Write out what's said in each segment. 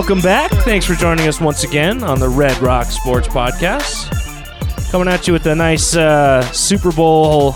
welcome back. Thanks for joining us once again on the Red Rock Sports Podcast. Coming at you with a nice uh, Super Bowl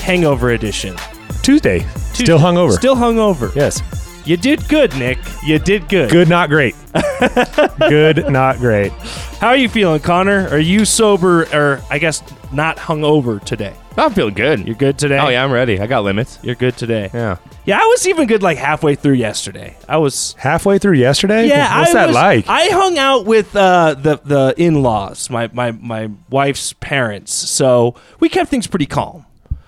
hangover edition. Tuesday. Still hungover. Still hungover. yes. You did good, Nick. You did good. Good, not great. Good, not great. How are you feeling, Connor? Are you sober or I guess not hungover today? I'm feeling good. You're good today? Oh yeah, I'm ready. I got limits. You're good today. Yeah. Yeah, I was even good like halfway through yesterday. I was Halfway through yesterday? Yeah, What's I that was- like? I hung out with uh, the the in laws, my, my my wife's parents, so we kept things pretty calm.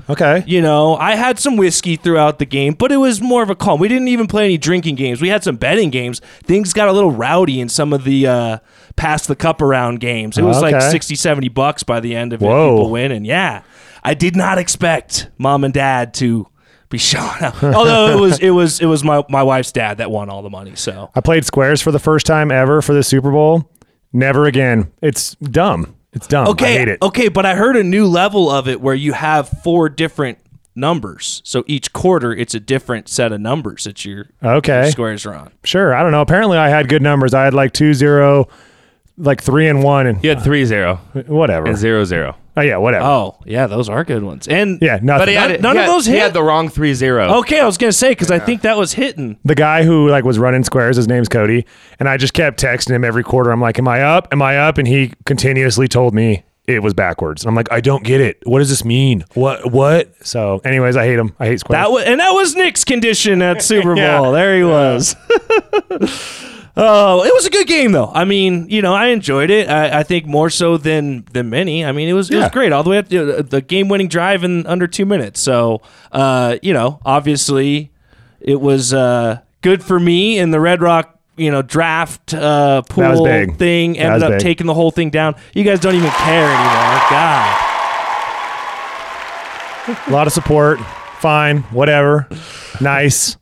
Okay. You know, I had some whiskey throughout the game, but it was more of a calm. We didn't even play any drinking games. We had some betting games. Things got a little rowdy in some of the uh, pass the cup around games. It was like Okay. 60, 70 bucks by the end of it. Whoa. People winning. Yeah, I did not expect mom and dad to be shot up. Although it was it was it was my my wife's dad that won all the money. So I played squares for the first time ever for the Super Bowl. Never again. It's dumb. It's dumb. Okay, I hate it. okay, but I heard a new level of it where you have four different numbers. So each quarter, it's a different set of numbers that your, Okay. your squares are on. Sure. I don't know. Apparently, I had good numbers. I had like two zero, like three and one, and You had three zero whatever. and zero zero. Oh yeah, whatever. Oh, yeah, those are good ones. And yeah, nothing. But he had, none he of had- those He had the wrong three zero. okay, I was gonna say because I think that was hitting. the guy who like was running squares, his name's Cody, and I just kept texting him every quarter. I'm like, "Am I up? Am I up?" And he continuously told me it was backwards. And I'm like, "I don't get it. What does this mean? What? What?" So, anyways, I hate him. I hate squares. That was and that was Nick's condition at Super Bowl. Yeah. There he was. Oh, it was a good game though. I mean, you know, I enjoyed it. I, I think more so than than many. I mean, it was it was Yeah. great all the way up to the game winning drive in under two minutes. So, uh, you know, obviously, it was uh, good for me in the Red Rock. You know, draft uh, was pool big. thing That ended was up big. taking the whole thing down. You guys don't even care anymore. God. a lot of support. Fine, whatever. Nice.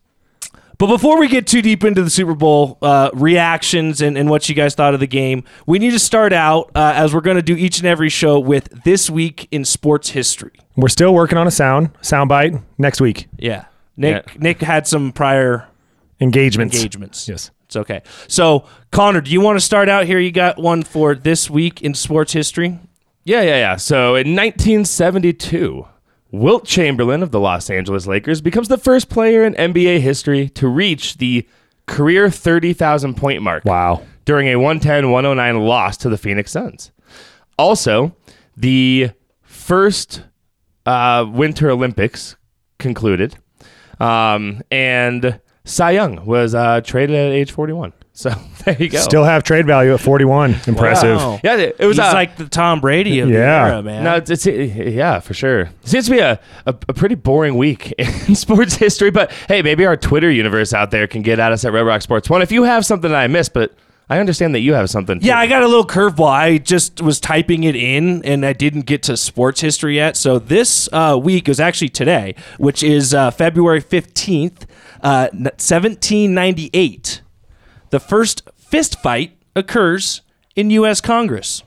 But before we get too deep into the Super Bowl uh, reactions and, and what you guys thought of the game, we need to start out, uh, as we're going to do each and every show, with This Week in Sports History. We're still working on a sound soundbite next week. Yeah. Nick, Yeah. Nick had some prior Engagements. engagements. Yes. It's okay. So, Connor, do you want to start out here? You got one for This Week in Sports History? Yeah, yeah, yeah. So in 1972, Wilt Chamberlain of the Los Angeles Lakers becomes the first player in NBA history to reach the career 30,000 point mark. Wow. during a 110 109 loss to the Phoenix Suns. Also, the first uh, Winter Olympics concluded, um, and Cy Young was uh, traded at age 41. So there you go. Still have trade value at 41. Impressive. Wow. yeah, it it was He's uh, like the Tom Brady of Yeah. the era, man. No, it's, it's yeah, for sure. It seems to be a, a, a pretty boring week in sports history, but hey, maybe our Twitter universe out there can get at us at Red Rock Sports One if you have something that I missed, but I understand that you have something. too. Yeah, I got a little curveball. I just was typing it in and I didn't get to sports history yet. So this uh, week is actually today, which is uh, February 15th, uh, 1798. The first fist fight occurs in U.S. Congress.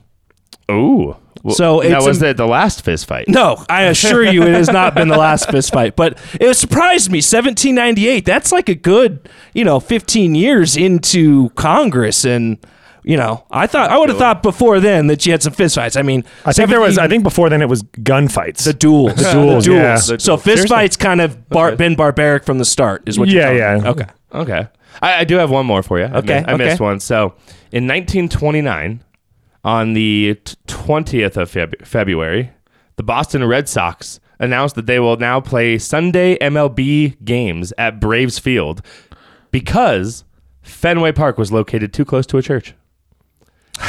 Oh. Well, So that it's was an- the, the last fist fight. No, I assure you it has not been the last fist fight, but it surprised me. 1798, that's like a good, you know, 15 years into Congress. And, you know, I thought, I would have thought before then that you had some fist fights. I mean, I think there was. I think before then it was gunfights. the duels. The duels, yeah. So The fist Seriously? fights kind of bar- been barbaric from the start, is what you're Yeah, telling me. yeah. Okay. Okay. I, I do have one more for you. I Okay, I missed one. So in 1929, on the t- 20th of Feb- February, the Boston Red Sox announced that they will now play Sunday MLB games at Braves Field because Fenway Park was located too close to a church.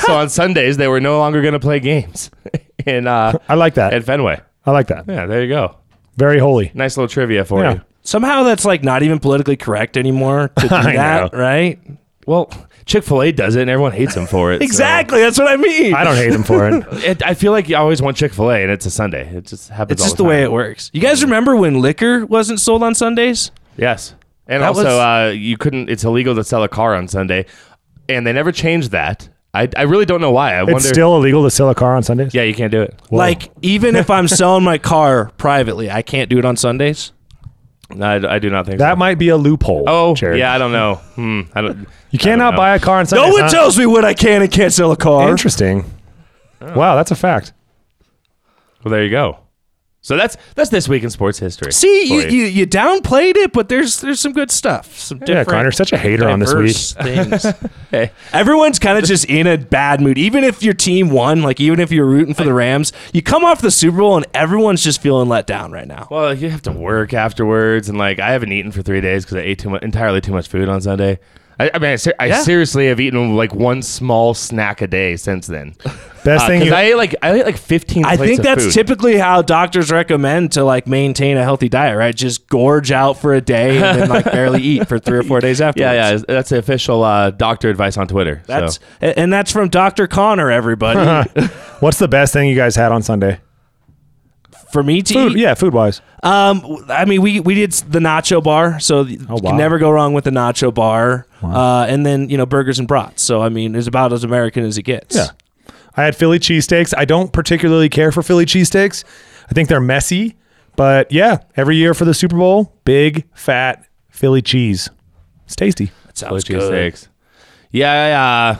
so on Sundays, they were no longer going to play games in uh, I like that. at Fenway. I like that. Yeah, there you go. Very holy. Nice little trivia for Yeah. you. Somehow that's like not even politically correct anymore to do I that, know. right? Well, Chick Fil A does it, and everyone hates them for it. so- Exactly. That's what I mean. I don't hate him for it. It, I feel like you always want Chick Fil A, and it's a Sunday. It just happens. It's all just the, way it works. You guys remember when liquor wasn't sold on Sundays? Yes, and That also was- uh, you couldn't. It's illegal to sell a car on Sunday, and they never changed that. I, I really don't know why. I It's wonder. still illegal to sell a car on Sundays. yeah, you can't do it. Whoa. Like even if I'm selling my car privately, I can't do it on Sundays. I, I do not think That so. might be a loophole. Oh, Jared. yeah, I don't know. Hmm, I don't. You cannot know. buy a car on Sunday. No one tells me what I can and can't sell a car. Interesting. Wow, that's a fact. Well, there you go. So that's that's this week in sports history. See, you, you you downplayed it, but there's there's some good stuff. Some different Yeah, Connor's such a hater on this week. things. Hey, Everyone's kind of just in a bad mood. Even if your team won, like even if you're rooting for the Rams, you come off the Super Bowl and everyone's just feeling let down right now. well, you have to work afterwards, and like I haven't eaten for three days because I ate too much, entirely too much food on Sunday. I, I mean, I, ser- I Yeah. seriously have eaten like one small snack a day since then. Best thing Because you I ate like I ate like fifteen. I plates think of that's food. typically how doctors recommend to like maintain a healthy diet, right? Just gorge out for a day and then like barely eat for three or four days afterwards. Yeah, yeah, that's the official uh, doctor advice on Twitter. That's so. and that's from Dr. Connor, everybody. What's the best thing you guys had on Sunday? For me to Food, eat. yeah, food wise. Um, I mean, we we did the nacho bar, so you Oh, wow. can never go wrong with the nacho bar. Uh, and then you know burgers and brats. So I mean, it's about as American as it gets. Yeah. I had Philly cheesesteaks. I don't particularly care for Philly cheesesteaks. I think they're messy, but yeah, every year for the Super Bowl, big fat Philly cheese. It's tasty. that sounds Philly good. cheesesteaks. Yeah, I, uh,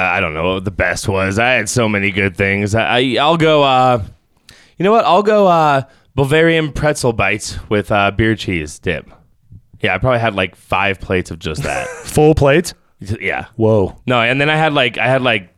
I, I don't know what the best was. I had so many good things. I, I I'll go. Uh, you know what? I'll go uh, Bavarian pretzel bites with uh, beer cheese dip. Yeah, I probably had like five plates of just that. Full plate. yeah. Whoa. No, and then I had like I had like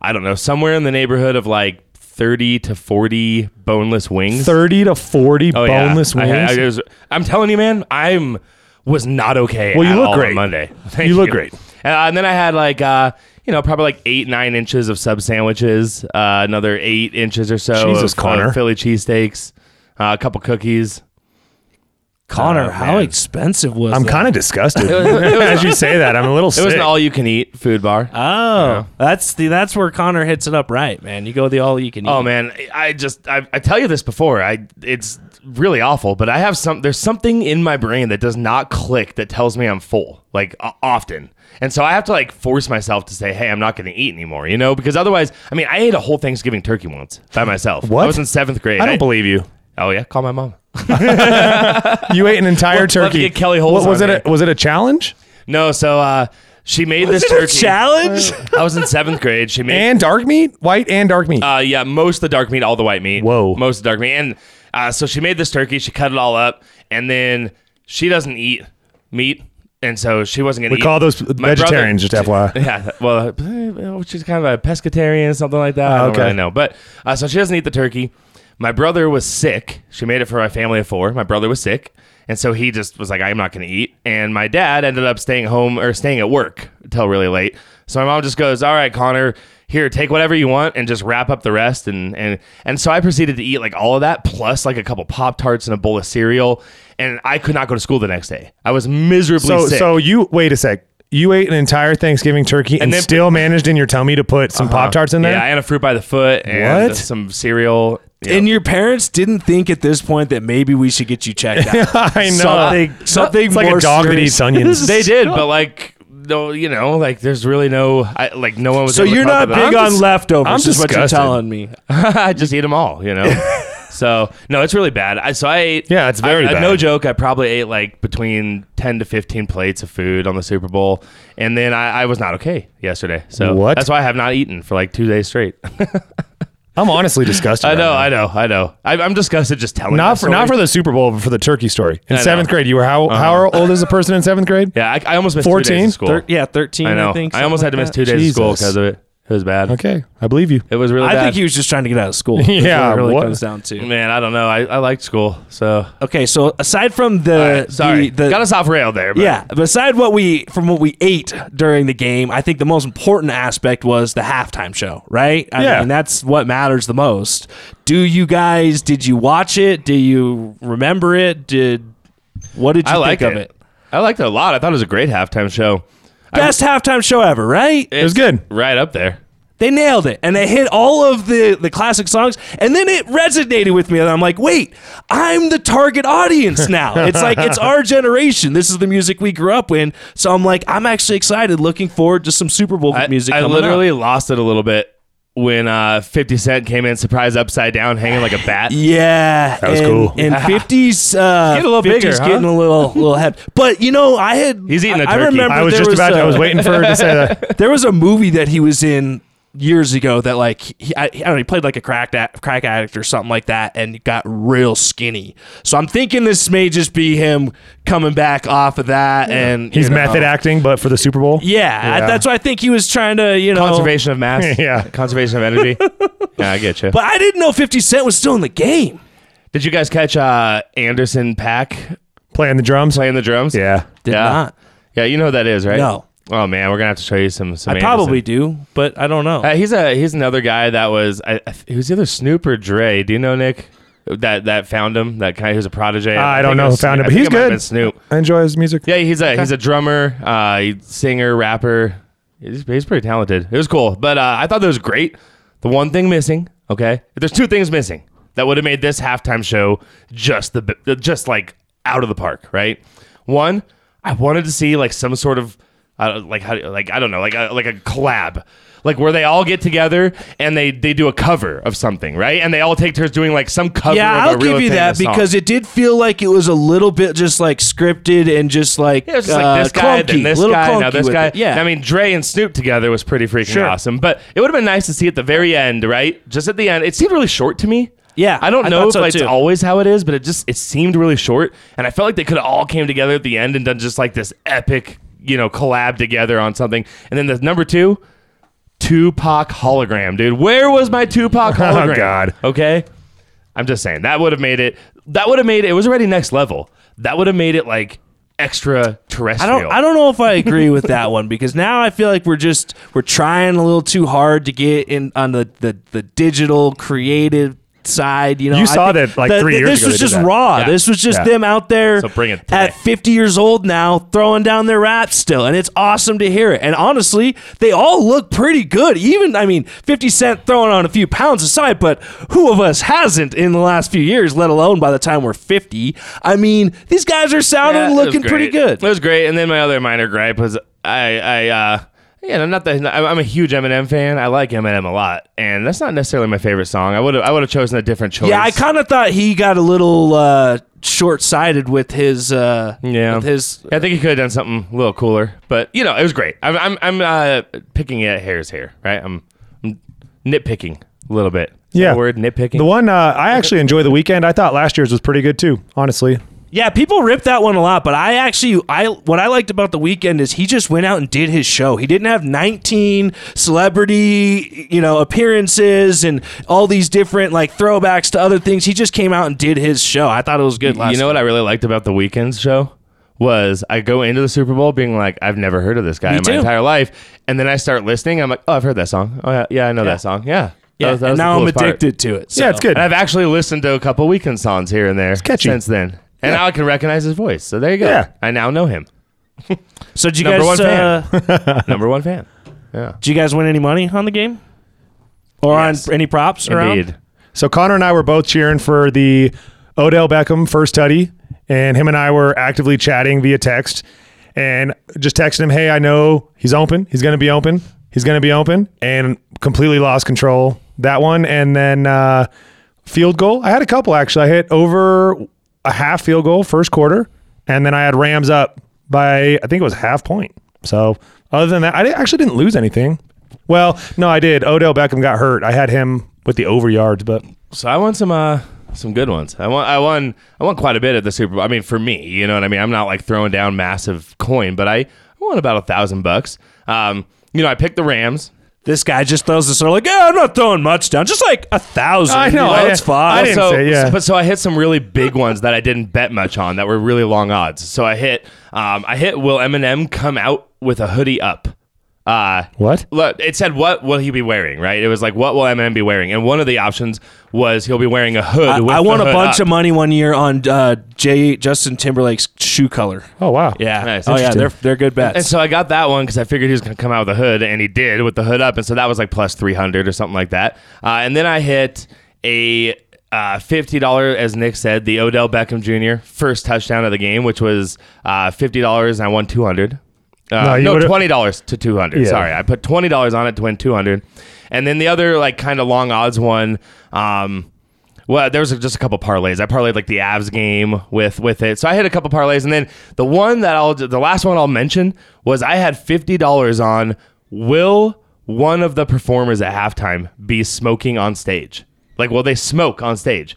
I don't know somewhere in the neighborhood of like thirty to forty boneless wings. 30 to 40 Oh, yeah. boneless I wings. I was- I'm telling you, man, I'm was not okay. Well, you look great. on Monday. Thank You look great. Uh, and then I had like uh, you know probably like eight nine inches of sub sandwiches, uh, another eight inches or so Jesus, of, Connor. of Philly cheesesteaks, uh, a couple cookies. Connor, Oh, how man. expensive was I'm that? kind of disgusted. As you say that, I'm a little It was sick. an all you can eat food bar. Oh, that's the that's where Connor hits it up right, man. You go the all you can eat. Oh man, I just I, I tell you this before. I it's really awful, but I have some there's something in my brain that does not click that tells me I'm full like o- often. And so I have to like force myself to say, "Hey, I'm not going to eat anymore," you know? Because otherwise, I mean, I ate a whole Thanksgiving turkey once by myself. What? I was in 7th grade. I don't believe you. Oh yeah, call my mom. You ate an entire We'll- we'll turkey. get Kelly Holes What, was it? A, was it a challenge? No, so uh she made Is this it a turkey. challenge? I was in 7th grade. She made And dark meat, white and dark meat. Uh, yeah, most of the dark meat, all the white meat. Whoa. most of the dark meat, and uh, so she made this turkey. She cut it all up, and then she doesn't eat meat, and so she wasn't gonna. Eat We eat. call those My vegetarians. brother- just FYI. Yeah, well, uh, she's kind of a pescatarian, something like that. I don't okay. really know, but uh, so she doesn't eat the turkey. My brother was sick. She made it for my family of four. My brother was sick, and so he just was like, "I'm not going to eat." And my dad ended up staying home or staying at work until really late. So my mom just goes, "All right, Connor." Here, take whatever you want and just wrap up the rest. And and and so I proceeded to eat like all of that, plus like a couple Pop Tarts and a bowl of cereal. And I could not go to school the next day. I was miserably So, sick. so you wait a sec. You ate an entire Thanksgiving turkey and, then- still managed in your tummy to put some uh-huh. Pop Tarts in there. Yeah, and a fruit by the foot and What? some cereal. Yeah. And your parents didn't think at this point that maybe we should get you checked out. I know. Something, something It's like a dog that eats onions. they did, but like no, you know, like there's really no, I, like no one was. So you're not big on dis- leftovers. I'm is what you're disgusted. telling me. I just eat them all, you know. so no, it's really bad. I so I ate. Yeah, it's very I, I- bad. No joke. I probably ate like between ten to fifteen plates of food on the Super Bowl, and then I, I was not okay yesterday. So What? That's why I have not eaten for like two days straight. I'm honestly disgusted. I right know, now. I know, I know. I, I'm disgusted just telling. Not that for not for the Super Bowl, but for the turkey story. In I know. seventh grade, you were how uh-huh. how old is a person in seventh grade? Yeah, I, I almost missed two days 14? of school. Thir- yeah, 13, I I, know. think. I almost had to something miss two that. days of school because of it. It was bad. Okay, I believe you. It was really I bad. think he was just trying to get out of school. Yeah, what it really what- comes down to. Man, I don't know. I, I liked school, so Okay, so aside from the, All right, sorry, the, the got us off rail there. But yeah, beside what we from what we ate during the game, I think the most important aspect was the halftime show, right? I Yeah. mean, that's what matters the most. Do you guys did you watch it? Do you remember it? Did what did you I think liked of it. it? I liked it a lot. I thought it was a great halftime show. Best halftime show ever, right? It was good. Right up there. They nailed it, and they hit all of the the classic songs, and then it resonated with me, and I'm like, wait, I'm the target audience now. it's like it's our generation. This is the music we grew up in, so I'm like, I'm actually excited, looking forward to some Super Bowl I, music. I literally up. lost it a little bit when uh, 50 Cent came in, surprise upside down, hanging like a bat. Yeah, That was and, cool. And fifties, uh, Getting a little 50s bigger, huh? getting a little little heavy. But you know, I had He's eating a turkey. remember I was there just about. a- to, I was waiting for her to say that. There was a movie that he was in years ago that like he, I, I don't know he played like a crack a- crack addict or something like that and got real skinny. So I'm thinking this may just be him coming back off of that and He's know, method acting, but for the Super Bowl. Yeah, I- that's what I think he was trying to you know. Conservation of mass. Yeah. Conservation of energy. yeah, I get you. But I didn't know 50 Cent was still in the game. Did you guys catch uh, Anderson .Paak Playing the drums. playing the drums? Yeah. Did yeah. not. Yeah, you know who that is, right? No. Oh man, we're gonna have to show you some. some I probably do, but I don't know. Uh, he's a he's another guy that was I, I, he was either Snoop or Dre. Do you know Nick? That that found him. That guy who's a prodigy. I think don't know who found him, but I think he's it might have good. been Snoop. I enjoy his music. Yeah, he's a he's a drummer, uh, singer, rapper. He's, he's pretty talented. It was cool, but uh, I thought that was great. The one thing missing, okay, there's two things missing that would have made this halftime show just the bi- just like out of the park, right? One, I wanted to see like some sort of uh, like how like I don't know like a, like a collab. Like where they all get together and they they do a cover of something, right? And they all take turns doing like some cover. yeah, of I'll a real give you that because it did feel like it was a little bit just like scripted and just like Yeah, it was just uh, like this guy, clunky, this little guy, now this guy. it. Yeah, I mean, Dre and Snoop together was pretty freaking Sure. awesome. But it would have been nice to see at the very end, right? Just at the end, it seemed really short to me. Yeah, I don't know thought if so it's too. always how it is, but it just it seemed really short, and I felt like they could have all came together at the end and done just like this epic, you know, collab together on something. And then the number two, Tupac hologram, dude. Where was my Tupac oh, hologram? Oh God. Okay. I'm just saying that would have made it. That would have made it. It was already next level. That would have made it like extra I terrestrial. don't I don't know if I agree with that one because now I feel like we're just we're trying a little too hard to get in on the the, the digital creative side. You know, You I saw that, like, three years ago. This ago was just raw. Yeah. This was just Yeah. them out there So bring it today. at 50 years old now, throwing down their raps still, and it's awesome to hear it. And honestly, they all look pretty good. Even I mean, 50 Cent throwing on a few pounds aside, but who of us hasn't in the last few years? Let alone by the time we're 50. I mean, these guys are sounding Yeah, looking pretty good. It was great. And then my other minor gripe was I, I, uh, yeah, not that I'm a huge Eminem fan. I like Eminem a lot, and that's not necessarily my favorite song. I would have, I would have chosen a different choice. Yeah, I kind of thought he got a little uh, short-sighted with his. Uh, Yeah. with his. I think he could have done something a little cooler, but you know, it was great. I'm, I'm, I'm uh, picking at hairs here, right? I'm, I'm nitpicking a little bit. Is that Yeah. a word nitpicking. The one uh, I actually enjoy the Weeknd. I thought last year's was pretty good too. Honestly, Yeah, people rip that one a lot, but I actually, I what I liked about the Weeknd is he just went out and did his show. He didn't have 19 celebrity, you know, appearances and all these different like throwbacks to other things. He just came out and did his show. I thought it was good. Last you know what I really liked about the Weeknd's show was I go into the Super Bowl being like, I've never heard of this guy Me in my too. entire life, and then I start listening. I'm like, oh, I've heard that song. Oh yeah, yeah, I know that song. Yeah, That Yeah, was- that and now I'm coolest part. addicted to it. So. yeah, it's good. And I've actually listened to a couple Weeknd songs here and there catchy. since then, and now I can recognize his voice. So there you go. Yeah. I now know him. So did you Number guys? one Uh, Number one fan. Yeah, did you guys win any money on the game, or Yes. on any props? around? indeed. So Connor and I were both cheering for the Odell Beckham first tutty, and him and I were actively chatting via text, and just texting him, "Hey, I know he's open. He's going to be open. He's going to be open," and completely lost control that one. And then uh, field goal. I had a couple actually. I hit over a half field goal first quarter, and then I had Rams up by I think it was half point. So other than that, I actually didn't lose anything. Well, no, I did. Odell Beckham got hurt. I had him with the over yards, but So I won some uh some good ones. I won I won I won quite a bit at the Super Bowl. I mean, for me, you know what I mean. I'm not like throwing down massive coin, but I won about a thousand bucks. Um, you know, I picked the Rams. This guy just throws this sort of like, yeah, I'm not throwing much down, just like a thousand. I know, you I- it's fine. I didn't so, say, yeah. But so I hit some really big ones that I didn't bet much on that were really long odds. So I hit um I hit will Eminem come out with a hoodie up. Uh what? Look, it said what will he be wearing, right? It was like what will Eminem be wearing, and one of the options was he'll be wearing a hood. I, with I the won a bunch up. of money one year on uh, J Justin Timberlake's shoe color. Oh wow. Yeah. Nice. Oh yeah, they're they're good bets. And so I got that one because I figured he was going to come out with a hood, and he did with the hood up, and so that was like plus three hundred or something like that. Uh, and then I hit a uh, fifty dollar, as Nick said, the Odell Beckham Jr. first touchdown of the game, which was uh, fifty dollars, and I won two hundred. Uh, No, you no, would've- twenty dollars to two hundred. Yeah. Sorry, I put twenty dollars on it to win two hundred. And then the other like kind of long odds one. Um, well, there was just a couple parlays. I parlayed like the Avs game with with it, so I hit a couple parlays, and then the one that I'll the last one I'll mention was I had fifty dollars on will one of the performers at halftime be smoking on stage? Like, will they smoke on stage?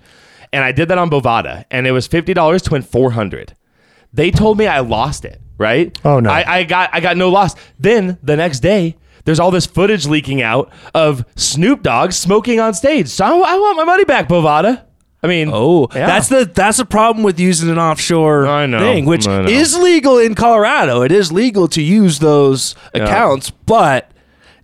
And I did that on Bovada, and it was fifty dollars to win four hundred. They told me I lost it. Right? Oh, no. I, I got I got no loss. Then the next day, there's all this footage leaking out of Snoop Dogg smoking on stage. So I, I want my money back, Bovada. I mean, Oh, yeah. that's the that's the problem with using an offshore I know, thing, which I know. is legal in Colorado. It is legal to use those accounts, but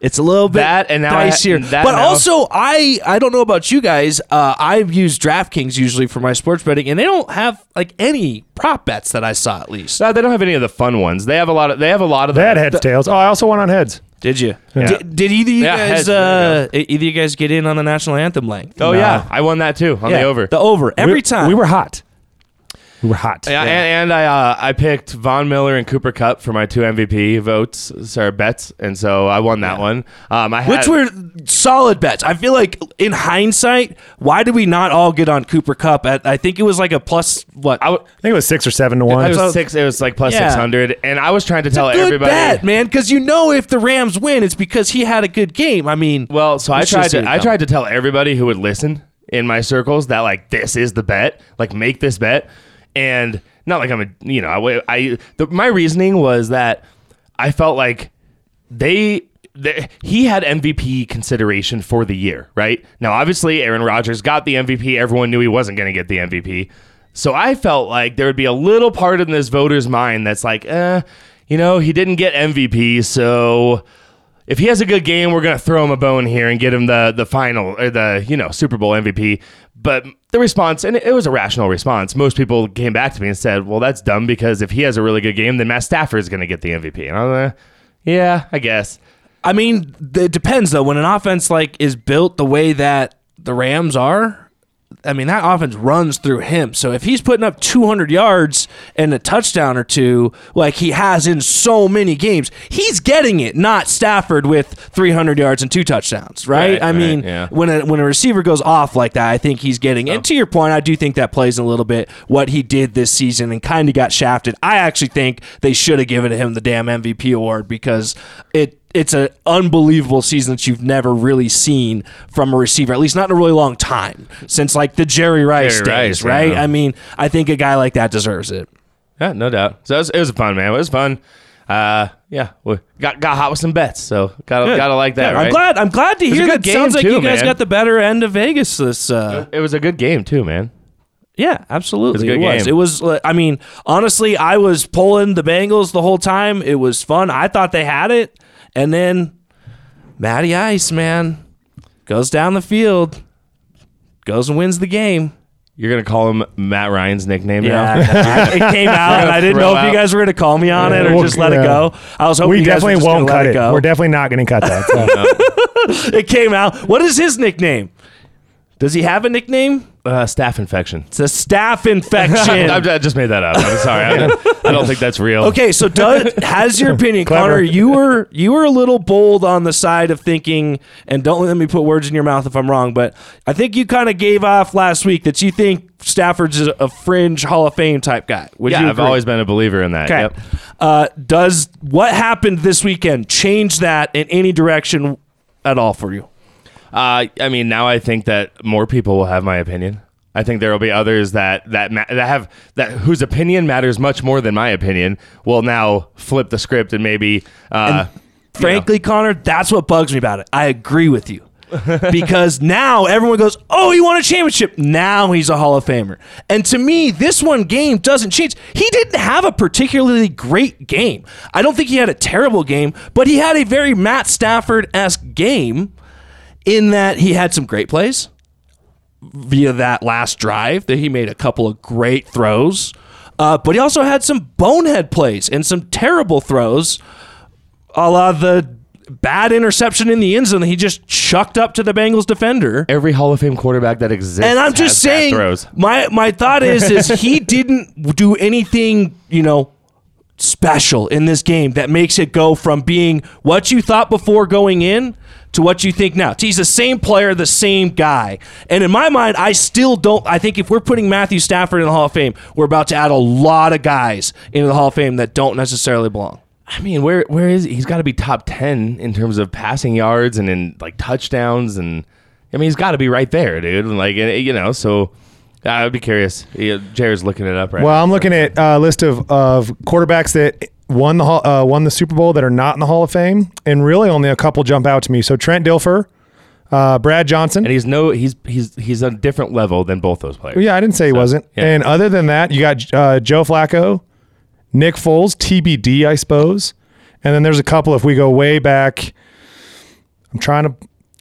it's a little bit That, and now I that but now- also, I I don't know about you guys. Uh, I've used DraftKings usually for my sports betting, and they don't have like any prop bets that I saw at least. No, they don't have any of the fun ones. They have a lot of. They have a lot of. They had the, heads, tails. Oh, I also won on heads. Did you? Yeah. Did, did either of you Yeah, guys heads, uh, either you guys get in on the national anthem length? Oh yeah, I won that too on yeah, the over. The over every we, time. We were hot. We were hot. Yeah, And, and I uh, I picked Von Miller and Cooper Kupp for my two MVP votes, sorry bets, and so I won that one. Um, I had, Which were solid bets. I feel like in hindsight, why did we not all get on Cooper Kupp? At, I think it was like a plus what? I, w- I think it was six or seven to one. it was So- six. It was like plus Yeah. six hundred, and I was trying to tell good everybody. bet, man, because you know if the Rams win, it's because he had a good game. I mean, Well, so I tried to I tried to tell everybody who would listen in my circles that like this is the bet, like make this bet, and not like I'm a you know I, I the, my reasoning was that I felt like they. The, he had MVP consideration for the year, right? Now, obviously, Aaron Rodgers got the MVP. Everyone knew he wasn't going to get the MVP. So I felt like there would be a little part in this voter's mind that's like, eh, you know, he didn't get MVP, so if he has a good game, we're gonna throw him a bone here and get him the the final or the you know Super Bowl MVP. But the response, and it was a rational response. Most people came back to me and said, "Well, that's dumb because if he has a really good game, then Matt Stafford is gonna get the MVP." And I was like, "Yeah, I guess." I mean, it depends though. When an offense like is built the way that the Rams are, I mean that offense runs through him. So if he's putting up 200 yards and a touchdown or two, like he has in so many games, he's getting it. Not Stafford with 300 yards and two touchdowns, right? Right, I right, mean, yeah. when a when a receiver goes off like that, I think he's getting. And oh. to your point, I do think that plays a little bit what he did this season and kind of got shafted. I actually think they should have given him the damn MVP award because it it's an unbelievable season that you've never really seen from a receiver, at least not in a really long time since like the Jerry Rice Jerry days, Rice, right? yeah. I mean, I think a guy like that deserves it. Yeah, no doubt. So it was, it was fun, man. It was fun. Uh, yeah, we got got hot with some bets, so gotta gotta like that. Yeah, right? I'm glad. I'm glad to hear that. Sounds like too, you guys man. got the better end of Vegas this. Uh, It was a good game too, man. Yeah, absolutely. It was a good was. game. It was. uh, I mean, honestly, I was pulling the Bengals the whole time. It was fun. I thought they had it, and then Matty Ice, man, goes down the field, goes and wins the game. You're gonna call him Matt Ryan's nickname Yeah, now. it came out, and I didn't know throw if you guys were going to call me on it or Well, just let it go. I was hoping we you guys were definitely just won't let cut it. go. We're definitely not going to cut that. So. it came out. What is his nickname? Does he have a nickname? uh, staph infection. It's a staff infection. I I just made that up. I'm sorry. I don't, I don't think that's real. Okay, so does has your opinion, Clever. Connor? You were you were a little bold on the side of thinking, and don't let me put words in your mouth if I'm wrong, but I think you kind of gave off last week that you think Stafford's a, a fringe Hall of Fame type guy. Would Yeah, you I've agree? always been a believer in that. okay. Yep. Uh, does what happened this weekend change that in any direction at all for you? Uh, I mean, now I think that more people will have my opinion. I think there will be others that that ma- that have that whose opinion matters much more than my opinion will now flip the script and maybe. Uh, Frankly, Connor, that's what bugs me about it. I agree with you. because now everyone goes, Oh, he won a championship. Now he's a Hall of Famer. And to me, this one game doesn't change. He didn't have a particularly great game. I don't think he had a terrible game, but he had a very Matt Stafford esque game in that he had some great plays via that last drive that he made a couple of great throws. Uh, but he also had some bonehead plays and some terrible throws, a la the bad interception in the end zone that he just chucked up to the Bengals defender. every Hall of Fame quarterback that exists. And I'm just saying, my my thought is is he didn't do anything, you know, special in this game that makes it go from being what you thought before going in to what you think now. He's the same player, the same guy. And in my mind, I still don't. I think if we're putting Matthew Stafford in the Hall of Fame, we're about to add a lot of guys into the Hall of Fame that don't necessarily belong. I mean, where where is he? He's got to be top ten in terms of passing yards and in like touchdowns, and I mean, he's got to be right there, dude. And Like you know, so I would be curious. Jared's looking it up right Well, now. I'm looking at a list of, of quarterbacks that won the Hall- uh, won the Super Bowl that are not in the Hall of Fame, and really only a couple jump out to me. So Trent Dilfer, uh, Brad Johnson. and he's no, he's he's he's a different level than both those players. yeah, I didn't say he wasn't. yeah. And other than that, you got uh, Joe Flacco, Nick Foles, TBD, I suppose. And then there's a couple. If we go way back, I'm trying to.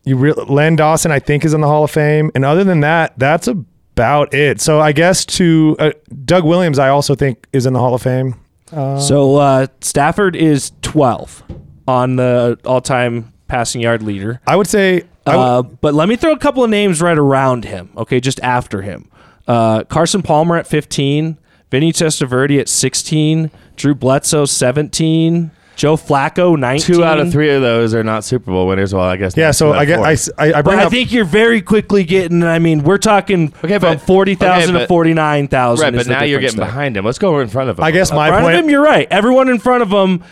You re- Len Dawson, I think, is in the Hall of Fame. And other than that, that's about it. So I guess to uh, Doug Williams, I also think is in the Hall of Fame. So uh, Stafford is 12 on the all-time passing yard leader. I would say. I would- Uh, but let me throw a couple of names right around him. Okay, just after him. Uh, Carson Palmer at 15, Vinny Testaverde at 16, Drew Bledsoe 17, Joe Flacco 19. Two out of three of those are not Super Bowl winners. Well, I guess yeah. So Two out I of guess four. I s- I, I But bring I think you're very quickly getting. I mean, we're talking Okay, from but- forty thousand okay, to forty nine thousand. right, but now you're getting behind him. Let's go in front of him. I guess my in front point. of him, you're right. Everyone in front of him,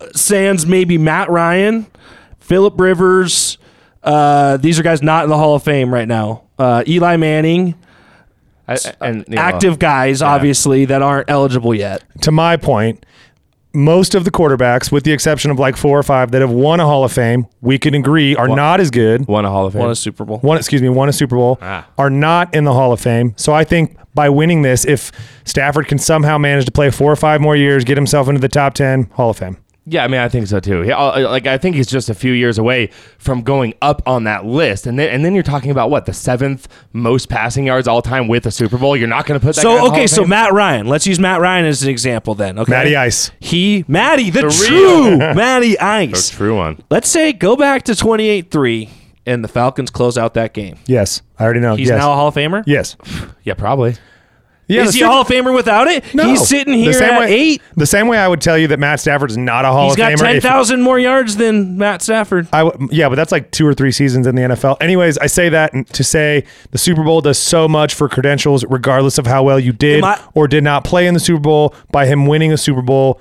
uh, sans maybe Matt Ryan, Philip Rivers. Uh, these are guys not in the Hall of Fame right now. Uh, Eli Manning, I, and you know, active guys, obviously that aren't eligible yet. to my point, most of the quarterbacks, with the exception of like four or five that have won a Hall of Fame, we can agree are not as good. won a Hall of Fame. Won a Super Bowl. One, excuse me, won a Super Bowl, Ah. are not in the Hall of Fame. So I think by winning this, if Stafford can somehow manage to play four or five more years, get himself into the top ten, Hall of Fame. Yeah, I mean, I think so too. Yeah, uh, like I think he's just a few years away from going up on that list, and then and then you're talking about what the seventh most passing yards all time with a Super Bowl. You're not going to put that. guy in the So Hall okay, of so Matt Ryan. Let's use Matt Ryan as an example then. Okay, Matty Ice. He Matty, the, The true Matty Ice. The true one. Let's say go back to 28-3 and the Falcons close out that game. Yes, I already know. He's yes. now a Hall of Famer. yes. Yeah, probably. Yeah, Is the he a Hall of Famer without it? No. He's sitting The here same at way- eight. The same way I would tell you that Matt Stafford's not a Hall He's of Famer. He's got ten thousand more yards than Matt Stafford. I w- yeah, but that's like two or three seasons in the NFL. Anyways, I say that to say the Super Bowl does so much for credentials, regardless of how well you did I- or did not play in the Super Bowl. By him winning a Super Bowl,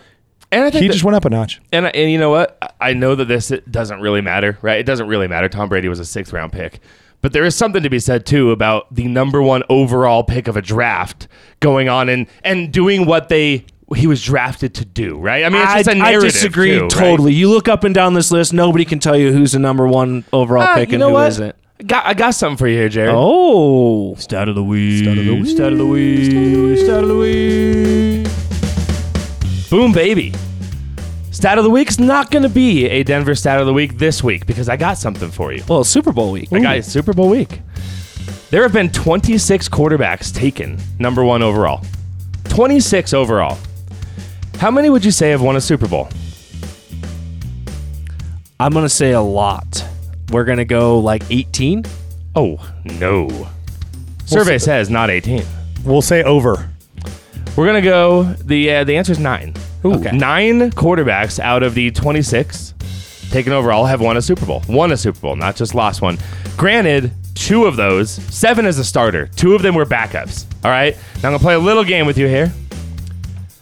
And I think he that- just went up a notch. And and you know what? I know that this it doesn't really matter, right? It doesn't really matter. Tom Brady was a sixth round pick. But there is something to be said too about the number one overall pick of a draft going on and and doing what they he was drafted to do, right? I mean, it's just a I, I narrative. disagree too, right? totally. You look up and down this list, nobody can tell you who's the number one overall Ah, pick you and know who what? not I got, I got something for you here, Jared. Oh, Start of the week. Start of the week. Start of the week. Start of the week. Boom, baby. Stat of the week's not going to be a Denver stat of the week this week because I got something for you. well, Super Bowl week. I got Super Bowl week. There have been 26 quarterbacks taken number one overall. 26 overall. How many would you say have won a Super Bowl? I'm gonna say a lot. We're gonna go like 18. Oh, no. Survey says not 18. We'll say over. We're gonna go. the uh, The answer is nine. Okay. Nine quarterbacks out of the 26 taken overall have won a Super Bowl. Won a Super Bowl, not just lost one. Granted, two of those, seven as a starter. Two of them were backups. All right. Now I'm gonna play a little game with you here.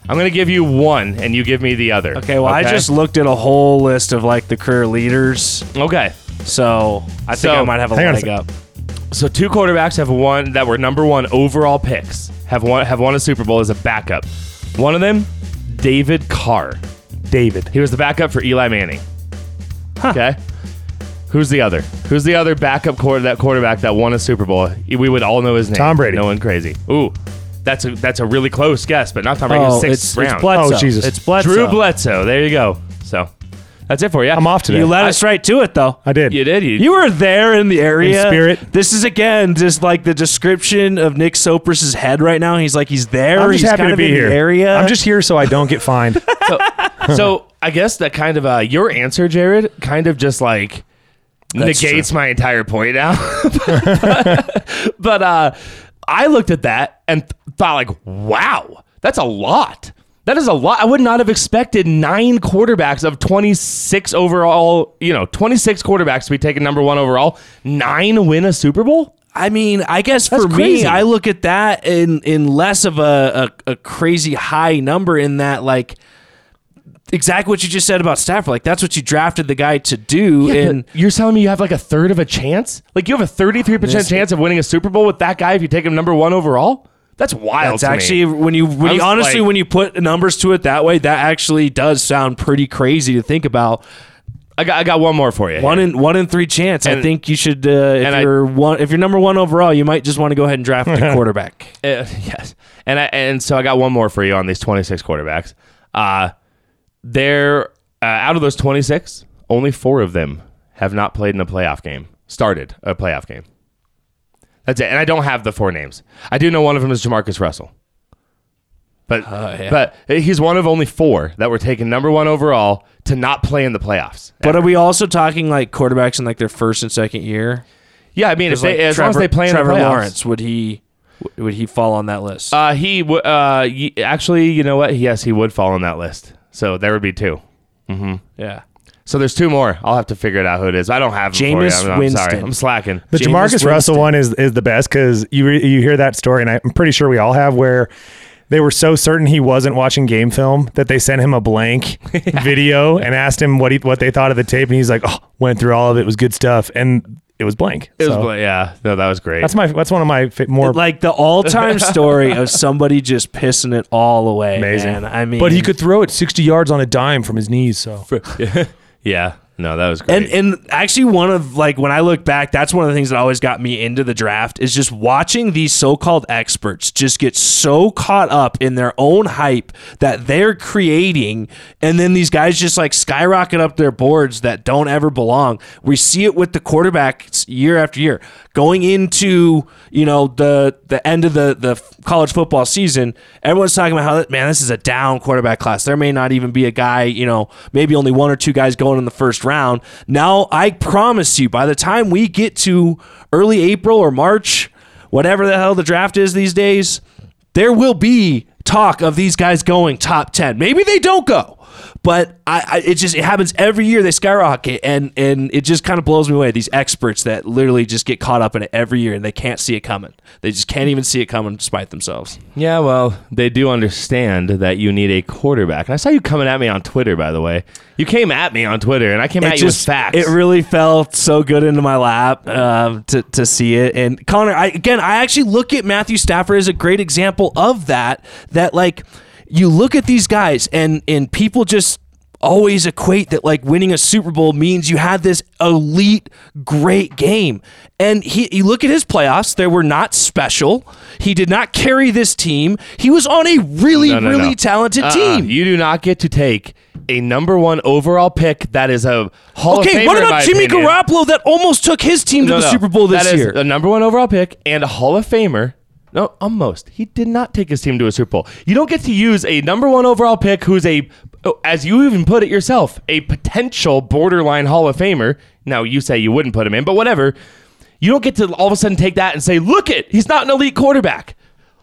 I'm gonna give you one, and you give me the other. Okay, well, I just looked at a whole list of like the career leaders, okay. so I think So, I might have a hang on a leg up. So two quarterbacks have won that were number one overall picks have won have won a Super Bowl as a backup. One of them, David Carr. David. He was the backup for Eli Manning. Okay. Who's the other? Who's the other backup quarter that quarterback that won a Super Bowl? We would all know his name. Tom Brady. No one crazy. Ooh, that's a that's a really close guess, but not Tom Brady. Oh, sixth it's, round. it's Bledsoe. Oh, Jesus. It's Bledsoe. Drew Bledsoe. There you go. So that's it for you. I'm off today. You led us right to it, though. I did. You did. You, You were there in the area. In spirit. This is again just like the description of Nick Sopris' head right now. He's like he's there. I'm just he's happy kind to of be in here. The area. I'm just here so I don't get fined. so I guess that kind of uh, your answer, Jared, kind of just like That's negates my entire point now. but uh, I looked at that and th- thought, like, wow, that's a lot. That is a lot. I would not have expected nine quarterbacks of 26 overall, you know, 26 quarterbacks to be taken number one overall. Nine win a Super Bowl? I mean, I guess That's for me, crazy. I look at that in in less of a, a, a crazy high number in that like exactly what you just said about Stafford. Like that's what you drafted the guy to do. and you're telling me you have like a third of a chance? Like you have a 33% chance of winning a Super Bowl with that guy if you take him number one overall? That's wild. That's to me. actually when you when you honestly like- when you put numbers to it that way, that actually does sound pretty crazy to think about. I got, I got one more for you. One in one in three chance. I think you should uh, if and you're one if you're number one overall, you might just want to go ahead and draft a quarterback. Uh, yes, and I, and so I got one more for you on these 26 quarterbacks. Uh, they're uh, out of those 26, only four of them have not played in a playoff game. Started a playoff game. That's it, and I don't have the four names. I do know one of them is Jamarcus Russell, but yeah. but he's one of only four that were taken number one overall to not play in the playoffs. But are we also talking like quarterbacks in like their first and second year? yeah, I mean, if they, like, as long as they play in the playoffs, Lawrence would he would he fall on that list? Uh, he w- uh, y- actually, you know what? Yes, he would fall on that list. So there would be two. yeah. So there's two more. I'll have to figure it out who it is. I don't have them for you. Jameis I'm, I'm sorry. Winston. I'm slacking. The Jameis Jamarcus Russell one is is the best because you re- you hear that story, and I'm pretty sure we all have where they were so certain he wasn't watching game film that they sent him a blank video and asked him what he what they thought of the tape, and he's like, "Oh, went through all of it, was good stuff," and it was blank. It was, So, bla- yeah, no, that was great. that's my that's one of my fa- more like the all-time story of somebody just pissing it all away. amazing. man. I mean, but he could throw it 60 yards on a dime from his knees. So yeah, no, that was great. And and actually one of like when I look back, that's one of the things that always got me into the draft is just watching these so-called experts just get so caught up in their own hype that they're creating and then these guys just like skyrocket up their boards that don't ever belong. We see it with the quarterbacks year after year. Going into, you know, the the end of the the college football season, everyone's talking about how man, this is a down quarterback class. There may not even be a guy, you know, maybe only one or two guys going in the first round. Now, I promise you, by the time we get to early April or March, whatever the hell the draft is these days, there will be talk of these guys going top 10. Maybe they don't go. But I, I, it just it happens every year. They skyrocket, and and it just kind of blows me away. These experts that literally just get caught up in it every year, and they can't see it coming. They just can't even see it coming, despite themselves. yeah, well, they do understand that you need a quarterback. And I saw you coming at me on Twitter, by the way. You came at me on Twitter, and I came at it you with facts. it really felt so good into my lap um, to to see it. And Connor, I again, I actually look at Matthew Stafford as a great example of that. That like you look at these guys, and and people just always equate that like winning a Super Bowl means you had this elite great game. And he you look at his playoffs, they were not special. He did not carry this team. He was on a really No, no, really no. talented Uh-uh. team. You do not get to take a number one overall pick that is a Hall of Famer. Okay, what about Jimmy opinion. Garoppolo that almost took his team to the. Super Bowl this That is year? a number one overall pick and a Hall of Famer. No, almost. He did not take his team to a Super Bowl. You don't get to use a number one overall pick who's a, oh, as you even put it yourself, a potential borderline Hall of Famer. Now you say you wouldn't put him in, but whatever. You don't get to all of a sudden take that and say, "Look it, he's not an elite quarterback."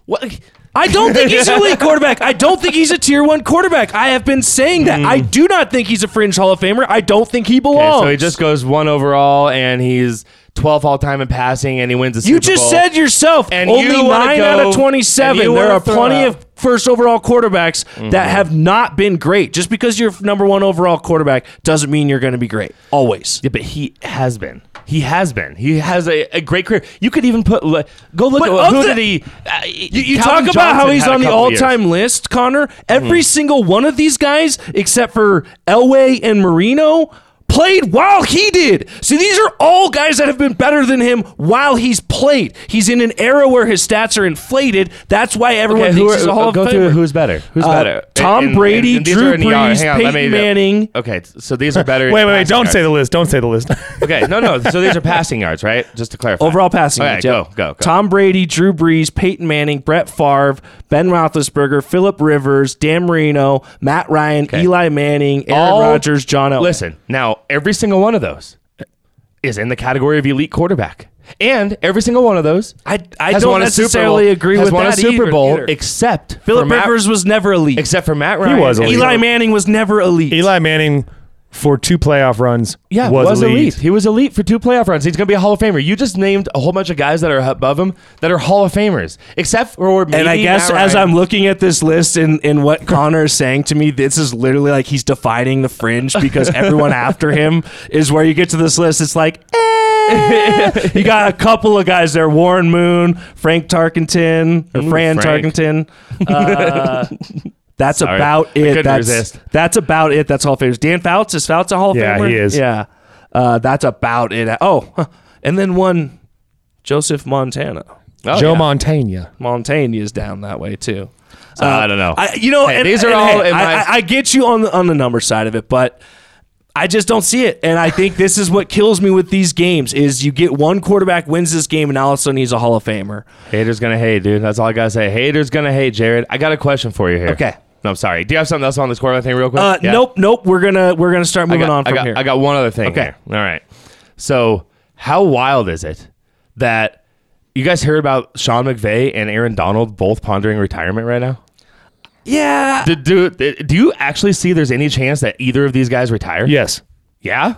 What? I don't think he's an elite quarterback. I don't think he's a tier one quarterback. I have been saying that. I hmm. do not think he's a fringe Hall of Famer. I don't think he Okay, belongs. so he just goes one overall, and he's 12th all time in passing, and he wins a Super You just said yourself. And only you nine go- out of twenty-seven. There are plenty out- of first overall quarterbacks that mm-hmm. have not been great. Just because you're number one overall quarterback doesn't mean you're going to be great. Always. Yeah, but he has been. He has been. He has a, a great career. You could even put le- go look But at of who the- did he. Uh, You, you Calvin talk about how Johnson he's had a on the couple years. all-time list, Connor. Every single one of these guys, except for Elway and Marino, played while he did. See, these are all guys that have been better than him while he's played. He's in an era where his stats are inflated. That's why everyone Okay, who thinks are, he's a Hall of go through who's better. Who's Uh, better? Tom And- Brady, and Drew are in the. Brees, Hang on, Peyton me- Manning. Okay, so these are better. wait, wait, wait! Don't say the list. Don't say the list. Okay, no, no. So these are passing yards, right? Just to clarify. Overall passing Okay, yards, go, go, go. Tom Brady, Drew Brees, Peyton Manning, Brett Favre, Ben Roethlisberger, Philip Rivers, Dan Marino, Matt Ryan, Eli Manning, Aaron Rodgers, John Elway. Listen, now every single one of those is in the category of elite quarterback. And every single one of those I, I has don't won a Super necessarily Bowl- agree has with won that a Super either- Bowl either. except Philip for Matt- Rivers was never elite. except for Matt Ryan. he was elite. Eli Manning was never elite. Eli Manning for two playoff runs Yeah, was, elite. He was elite for two playoff runs. He's going to be a Hall of Famer. You just named a whole bunch of guys that are above him that are Hall of Famers, except for maybe and I guess Matt as Ryan. I'm looking at this list and, and what Connor is saying to me, this is literally like he's defining the fringe because everyone after him is where you get to this list. It's like, eh. you got a couple of guys there Warren Moon, Frank Tarkenton, or Ooh, Fran Frank. Tarkenton. Uh, that's Sorry. about it. That's, resist. that's about it. That's Hall of Famers. Dan Fouts, is Fouts a Hall of Yeah, Famer? he is. Yeah. Uh, that's about it. Oh, huh. and then one Joseph Montana. Oh, Joe yeah. Montana. Montaigne is down that way too. Uh, I don't know. I, you know, Hey, and, these are and all hey, my- I, I get you on the on the number side of it, but I just don't see it. And I think this is what kills me with these games: is you get one quarterback wins this game, and all of a sudden he's a Hall of Famer. Haters gonna hate, dude. That's all I gotta say. Haters gonna hate, Jared. I got a question for you here. Okay. No, I'm sorry. Do you have something else on this quarterback thing, real quick? Uh, Yeah. Nope, nope. We're gonna we're gonna start moving got, on from I got, here. I got one other thing. Okay. here. All right. So, how wild is it that you guys heard about Sean McVay and Aaron Donald both pondering retirement right now? yeah, Do, do, do you actually see there's any chance that either of these guys retire? Yes. Yeah?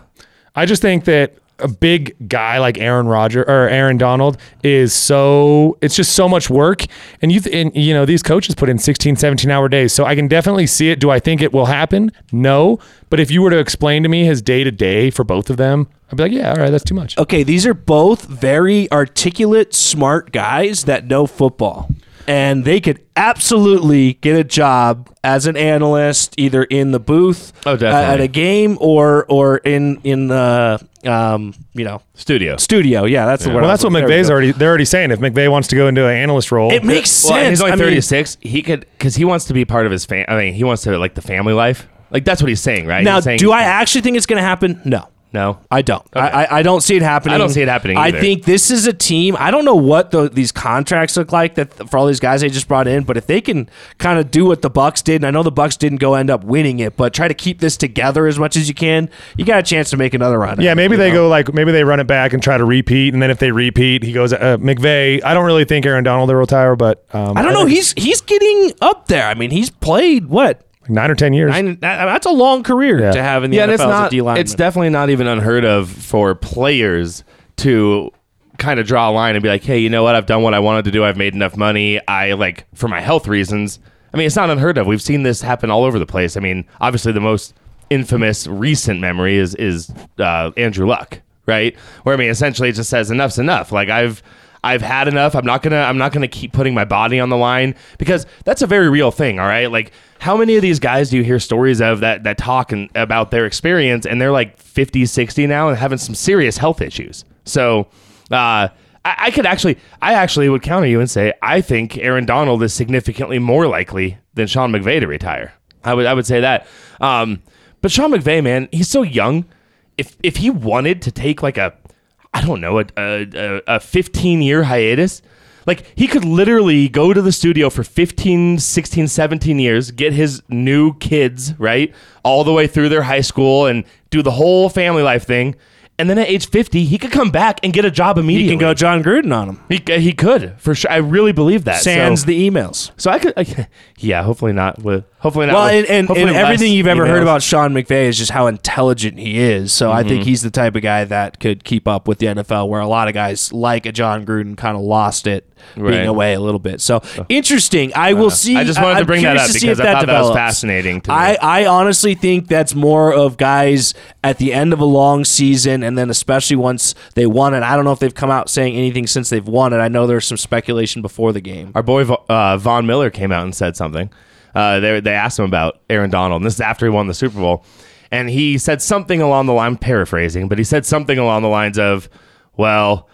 I just think that a big guy like Aaron Rodger or Aaron Donald is so it's just so much work. And you th- and, you know these coaches put in 16 17 hour days. So I can definitely see it. Do I think it will happen? No. But if you were to explain to me his day to day for both of them I'd be like yeah all right that's too much. Okay, these are both very articulate, smart guys that know football. And they could absolutely get a job as an analyst, either in the booth Oh, uh, at a game or or in in the um, you know Studio. studio. Yeah, that's the word. well that's what looking- there McVay's already they're already saying if McVay wants to go into an analyst role It makes sense. Well, he's only 36. he could, because he wants to be part of his family. I mean, he wants to like the family life. Like that's what he's saying, right? now, He's saying- do I actually think it's going to happen? No. No. I don't. I, I I don't see it happening. I don't see it happening I think this is a team. I don't know what the, these contracts look like that for all these guys they just brought in, but if they can kind of do what the Bucks did, and I know the Bucks didn't go end up winning it, but try to keep this together as much as you can, you got a chance to make another run. Yeah, it, maybe they know? go like maybe they run it back and try to repeat, and then if they repeat, he goes uh, McVay. I don't really think Aaron Donald will retire, but um, I don't know. think He's he's getting up there. I mean, he's played what like nine or ten years. nine, that- that's a long career Yeah. to have in the yeah, NFL and it's as not. D. It's definitely not even unheard of for players to kind of draw a line and be like, "Hey, you know what? I've done what I wanted to do. I've made enough money. I like for my health reasons." I mean, it's not unheard of. We've seen this happen all over the place. I mean, obviously, the most infamous recent memory is is uh, Andrew Luck, right? Where I mean, essentially, it just says enough's enough. Like I've. I've had enough. I'm not gonna. I'm not gonna keep putting my body on the line because that's a very real thing. All right. Like, how many of these guys do you hear stories of that that talk and, about their experience and they're like 50, 60 now and having some serious health issues? So, uh, I, could actually, I actually would counter you and say I think Aaron Donald is significantly more likely than Sean McVay to retire. I would, I would say that. Um, but Sean McVay, man, he's so young. If if he wanted to take like a I don't know, a, a, a 15 year hiatus. Like, he could literally go to the studio for 15, 16, 17 years, get his new kids, right? All the way through their high school and do the whole family life thing. And then at age 50, he could come back and get a job you immediately. can go Jon Gruden on him. He, he could, for sure. I really believe that. Sans so, the emails. so I could, I, yeah, hopefully not with, hopefully not Well, with, and, and, and everything you've ever heard about Sean McVay is just how intelligent he is. So I Mm-hmm. think he's the type of guy that could keep up with the NFL, where a lot of guys like a Jon Gruden kind of lost it Right. being away a little bit. So interesting. I will see. I just wanted to I'm bring that up because I thought that was fascinating to me. I, I honestly think that's more of guys at the end of a long season, and then especially once they won it. I don't know if they've come out saying anything since they've won it. I know there's some speculation before the game. Our boy uh, Von Miller came out and said something. Uh, they, they asked him about Aaron Donald, and this is after he won the Super Bowl. And he said something along the line, I'm paraphrasing, but he said something along the lines of, Well,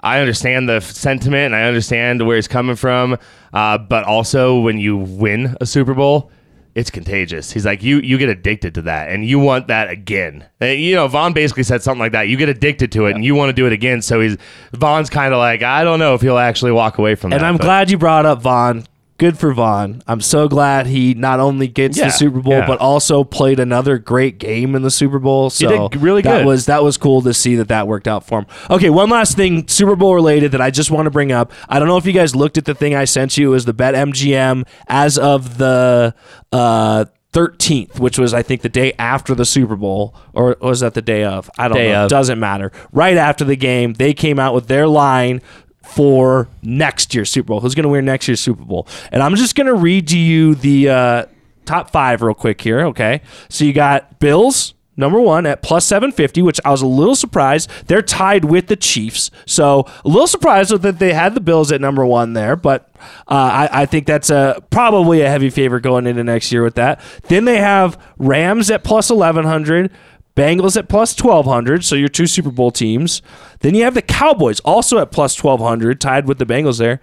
I understand the sentiment and I understand where he's coming from, uh, but also when you win a Super Bowl, it's contagious. He's like, you you get addicted to that, and you want that again. And, you know, Von basically said something like that. You get addicted to it, and you want to do it again. So he's Von's kind of like, I don't know if he'll actually walk away from And that. And I'm but- glad you brought up Von. Good for Von. I'm so glad he not only gets Yeah, the Super Bowl, yeah. but also played another great game in the Super Bowl. So did really that good. was that was cool to see that that worked out for him. Okay, one last thing, Super Bowl related that I just want to bring up. I don't know if you guys looked at the thing I sent you. It was the BetMGM as of the. Uh, 13th, which was I think the day after the Super Bowl, or was that the day of? I don't Day know. of. Doesn't matter. Right after the game, they came out with their line for next year's Super Bowl. Who's going to win next year's Super Bowl? And I'm just going to read to you the uh, top five real quick here. Okay, so you got Bills. Number one at plus 750, which I was a little surprised. They're tied with the Chiefs. So a little surprised that they had the Bills at number one there, but uh, I, I think that's a, probably a heavy favorite going into next year with that. Then they have Rams at plus 1100, Bengals at plus 1200, so your two Super Bowl teams. Then you have the Cowboys also at plus 1200, tied with the Bengals there.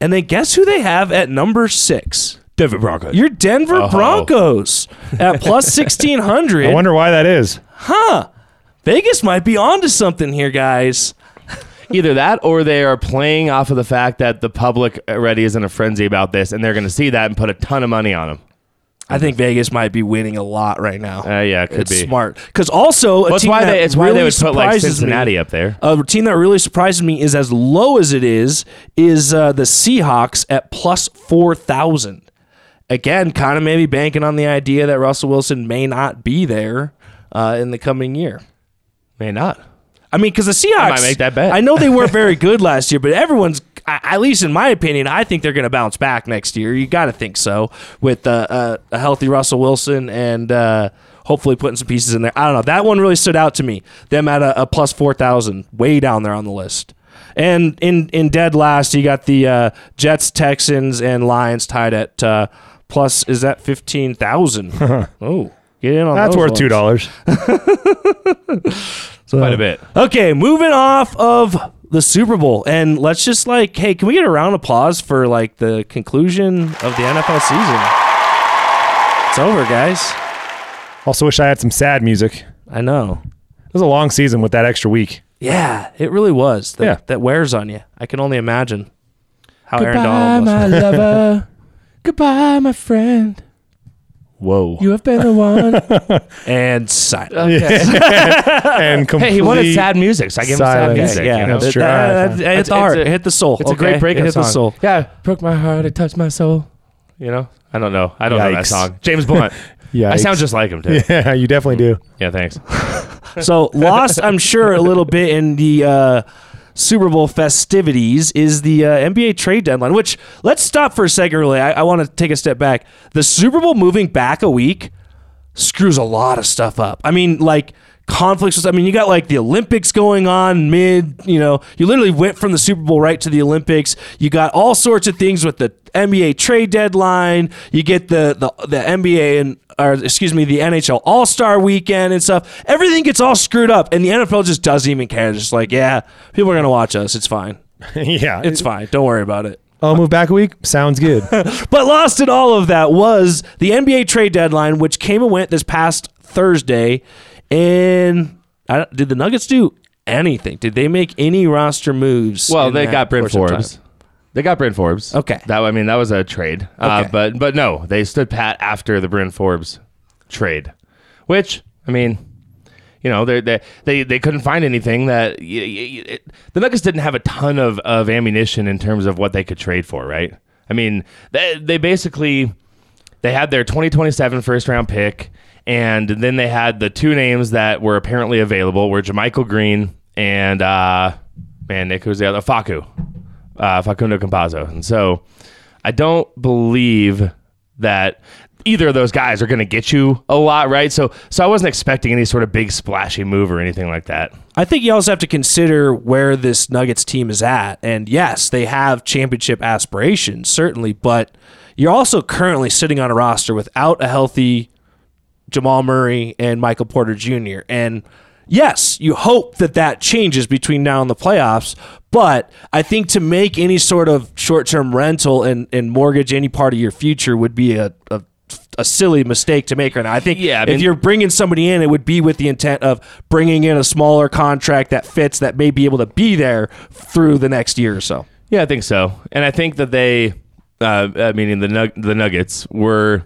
And then guess who they have at number six? Denver Broncos. Your Denver Broncos at plus 1600. I wonder why that is. huh. Vegas might be onto something here, guys. Either that or they are playing off of the fact that the public already is in a frenzy about this and they're going to see that and put a ton of money on them. I think Vegas might be winning a lot right now. Uh, yeah, it could it's be. smart because also a Well, team why that they, it's why they would put like Cincinnati me, up there. A team that really surprises me is as low as it is is uh, the Seahawks at plus four thousand. Again, kind of maybe banking on the idea that Russell Wilson may not be there uh, in the coming year. May not. I mean, because the Seahawks might make that bet. I know they weren't very good last year, but everyone's, I- at least in my opinion, I think they're going to bounce back next year. You got to think so with uh, uh, a healthy Russell Wilson and uh, hopefully putting some pieces in there. I don't know. That one really stood out to me. Them at a, a plus four thousand, way down there on the list. And in in dead last, you got the uh, Jets, Texans, and Lions tied at uh, plus. Is that fifteen thousand? oh, get in on that. That's those worth ones. two dollars. Quite a bit. Okay, moving off of the Super Bowl, and let's just like, hey, can we get a round of applause for like the conclusion of the NFL season? It's over, guys. Also, wish I had some sad music. I know. It was a long season with that extra week. Yeah, it really was. That, Yeah. that wears on you. I can only imagine how Aaron Donald was. lover. Goodbye, my friend. Whoa. You have been the one. And silent. and complete, hey, he wanted sad music, so I gave him sad Silence. music. yeah, you know? That's that- true. that- that- it hit It's- the heart. it's a- it hit the soul. It's a great breakup It hit song. the soul. Yeah, broke my heart. It touched my soul. You know, I don't know. I don't know that song. James Blunt. Yeah, I sound just like him too. Yeah, you definitely do. Yeah, thanks. So lost, I'm sure, a little bit in the uh, Super Bowl festivities is the uh, NBA trade deadline. Which let's stop for a second. Really, I, I want to take a step back. The Super Bowl moving back a week screws a lot of stuff up. I mean, like conflicts. I mean, you got like the Olympics going on mid. You know, you literally went from the Super Bowl right to the Olympics. You got all sorts of things with the NBA trade deadline. You get the the, the NBA and or excuse me, the NHL All Star Weekend and stuff. Everything gets all screwed up, and the NFL just doesn't even care. It's just like, yeah, people are gonna watch us. It's fine. yeah. It's fine. Don't worry about it. I'll move back a week. Sounds good. But lost in all of that was the NBA trade deadline, which came and went this past Thursday. And I, did the Nuggets do anything? Did they make any roster moves? Well, they got Brent course of time? Forbes. They got Bryn Forbes. Okay. That I mean that was a trade. Uh, Okay. but but no, they stood pat after the Bryn Forbes trade, which I mean, you know, they they they they couldn't find anything that it, the Nuggets didn't have a ton of of ammunition in terms of what they could trade for, right? I mean, they they basically they had their 2027 first round pick, and then they had the two names that were apparently available were JaMychal Green and uh, man, Nick, who's the other? Facu, uh, Facundo Campazzo. And so I don't believe that either of those guys are going to get you a lot, right? So so I wasn't expecting any sort of big splashy move or anything like that. I think you also have to consider where this Nuggets team is at. And yes, they have championship aspirations, certainly, but you're also currently sitting on a roster without a healthy Jamal Murray and Michael Porter Jr. And yes, you hope that that changes between now and the playoffs. But I think to make any sort of short term rental and, and mortgage any part of your future would be a, a a silly mistake to make right now. I think Yeah, I if you're bringing somebody in, it would be with the intent of bringing in a smaller contract that fits that may be able to be there through the next year or so. Yeah, I think so. And I think that they uh, meaning the Nug- the Nuggets, were,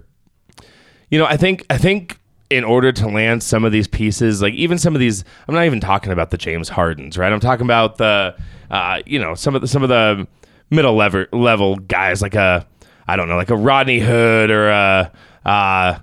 you know, I think I think in order to land some of these pieces, like even some of these, I'm not even talking about the James Hardens, right? I'm talking about the, uh, you know, some of the some of the middle level level guys, like a, I don't know, like a Rodney Hood or a. Uh,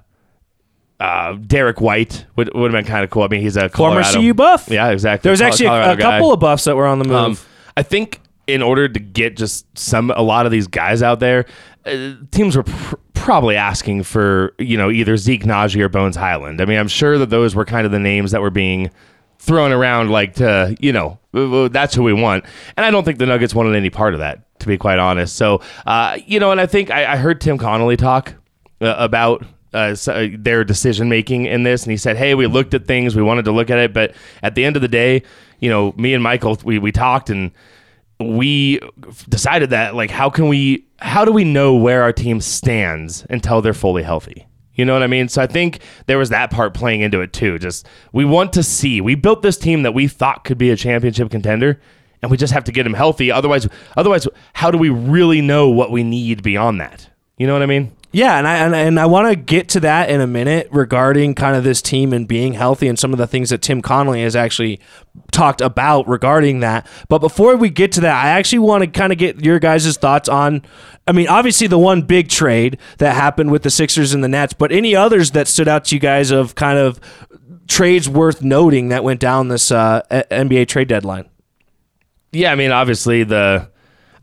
uh, Derrick White would, would have been kind of cool. I mean, he's a Former Colorado- CU buff. Yeah, exactly. There was Col- actually a, a couple of buffs that were on the move. Um, I think in order to get just some a lot of these guys out there, uh, teams were pr- probably asking for you know either Zeke Nnaji or Bones Hyland. I mean, I'm sure that those were kind of the names that were being thrown around like to you know that's who we want. And I don't think the Nuggets wanted any part of that to be quite honest. So uh, you know, and I think I, I heard Tim Connolly talk uh, about uh, uh, their decision making in this, and he said, "Hey, we looked at things, we wanted to look at it, but at the end of the day, you know, me and Michael, we we talked and." We decided that like how can we how do we know where our team stands until they're fully healthy? You know what i mean? So i think there was that part playing into it too. Just we want to see. We built this team that we thought could be a championship contender and we just have to get them healthy. Otherwise otherwise how do we really know what we need beyond that? You know what i mean Yeah, and I and, and I want to get to that in a minute regarding kind of this team and being healthy and some of the things that Tim Connolly has actually talked about regarding that. But before we get to that, I actually want to kind of get your guys' thoughts on I mean, obviously the one big trade that happened with the Sixers and the Nets, but any others that stood out to you guys of kind of trades worth noting that went down this uh, NBA trade deadline. Yeah, I mean, obviously the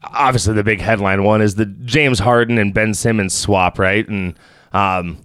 obviously the big headline one is the James Harden and Ben Simmons swap, right? And um,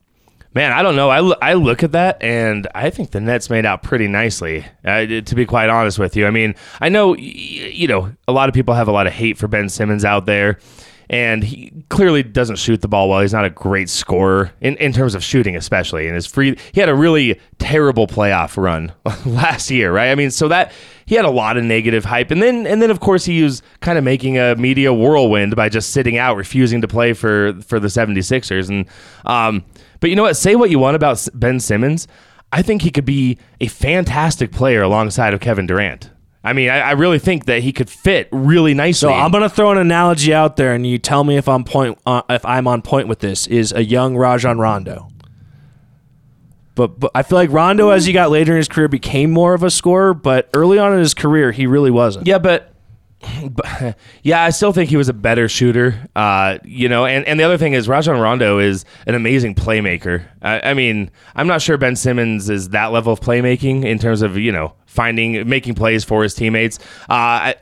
man, I don't know. I, I look at that and I think the Nets made out pretty nicely. Uh, to be quite honest with you, I mean, I know y- you know a lot of people have a lot of hate for Ben Simmons out there. And he clearly doesn't shoot the ball well. He's not a great scorer in, in terms of shooting, especially. And his free, he had a really terrible playoff run last year, right? I mean, so that he had a lot of negative hype, and then and then of course he was kind of making a media whirlwind by just sitting out, refusing to play for for the 76ers. And um, but you know what? Say what you want about Ben Simmons, I think he could be a fantastic player alongside of Kevin Durant. I mean, I, I really think that he could fit really nicely. So I'm gonna throw an analogy out there, and you tell me if I'm point uh, if I'm on point with this. Is a young Rajon Rondo. But, but I feel like Rondo, as he got later in his career, became more of a scorer. But early on in his career, he really wasn't. Yeah, but, but yeah, I still think he was a better shooter. Uh, you know, and, and the other thing is Rajon Rondo is an amazing playmaker. I, I mean, I'm not sure Ben Simmons is that level of playmaking in terms of you know finding making plays for his teammates. Uh, I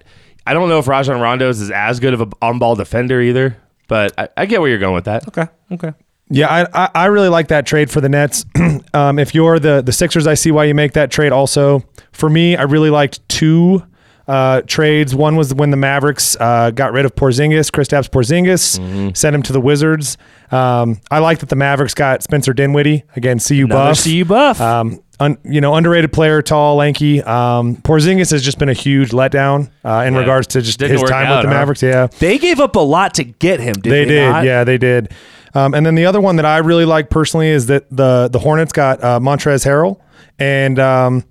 I don't know if Rajon Rondo is as good of a on ball defender either. But I, I get where you're going with that. Okay. Okay. Yeah, I, I, I really like that trade for the Nets. um, if you're the the Sixers, I see why you make that trade. Also, for me, I really liked two uh, trades. One was when the Mavericks uh, got rid of Porzingis, Kristaps Porzingis, sent him to the Wizards. Um, I like that the Mavericks got Spencer Dinwiddie again. CU Another buff. CU buff. Um, un, you know, underrated player, tall, lanky. Um, Porzingis has just been a huge letdown uh, in Yeah. regards to just Didn't his time out, with the huh? Mavericks. Yeah. they gave up a lot to get him. Did They they, did, not? yeah, they did. Um, and then the other one that I really like personally is that the the Hornets got uh, Montrez Harrell, and um,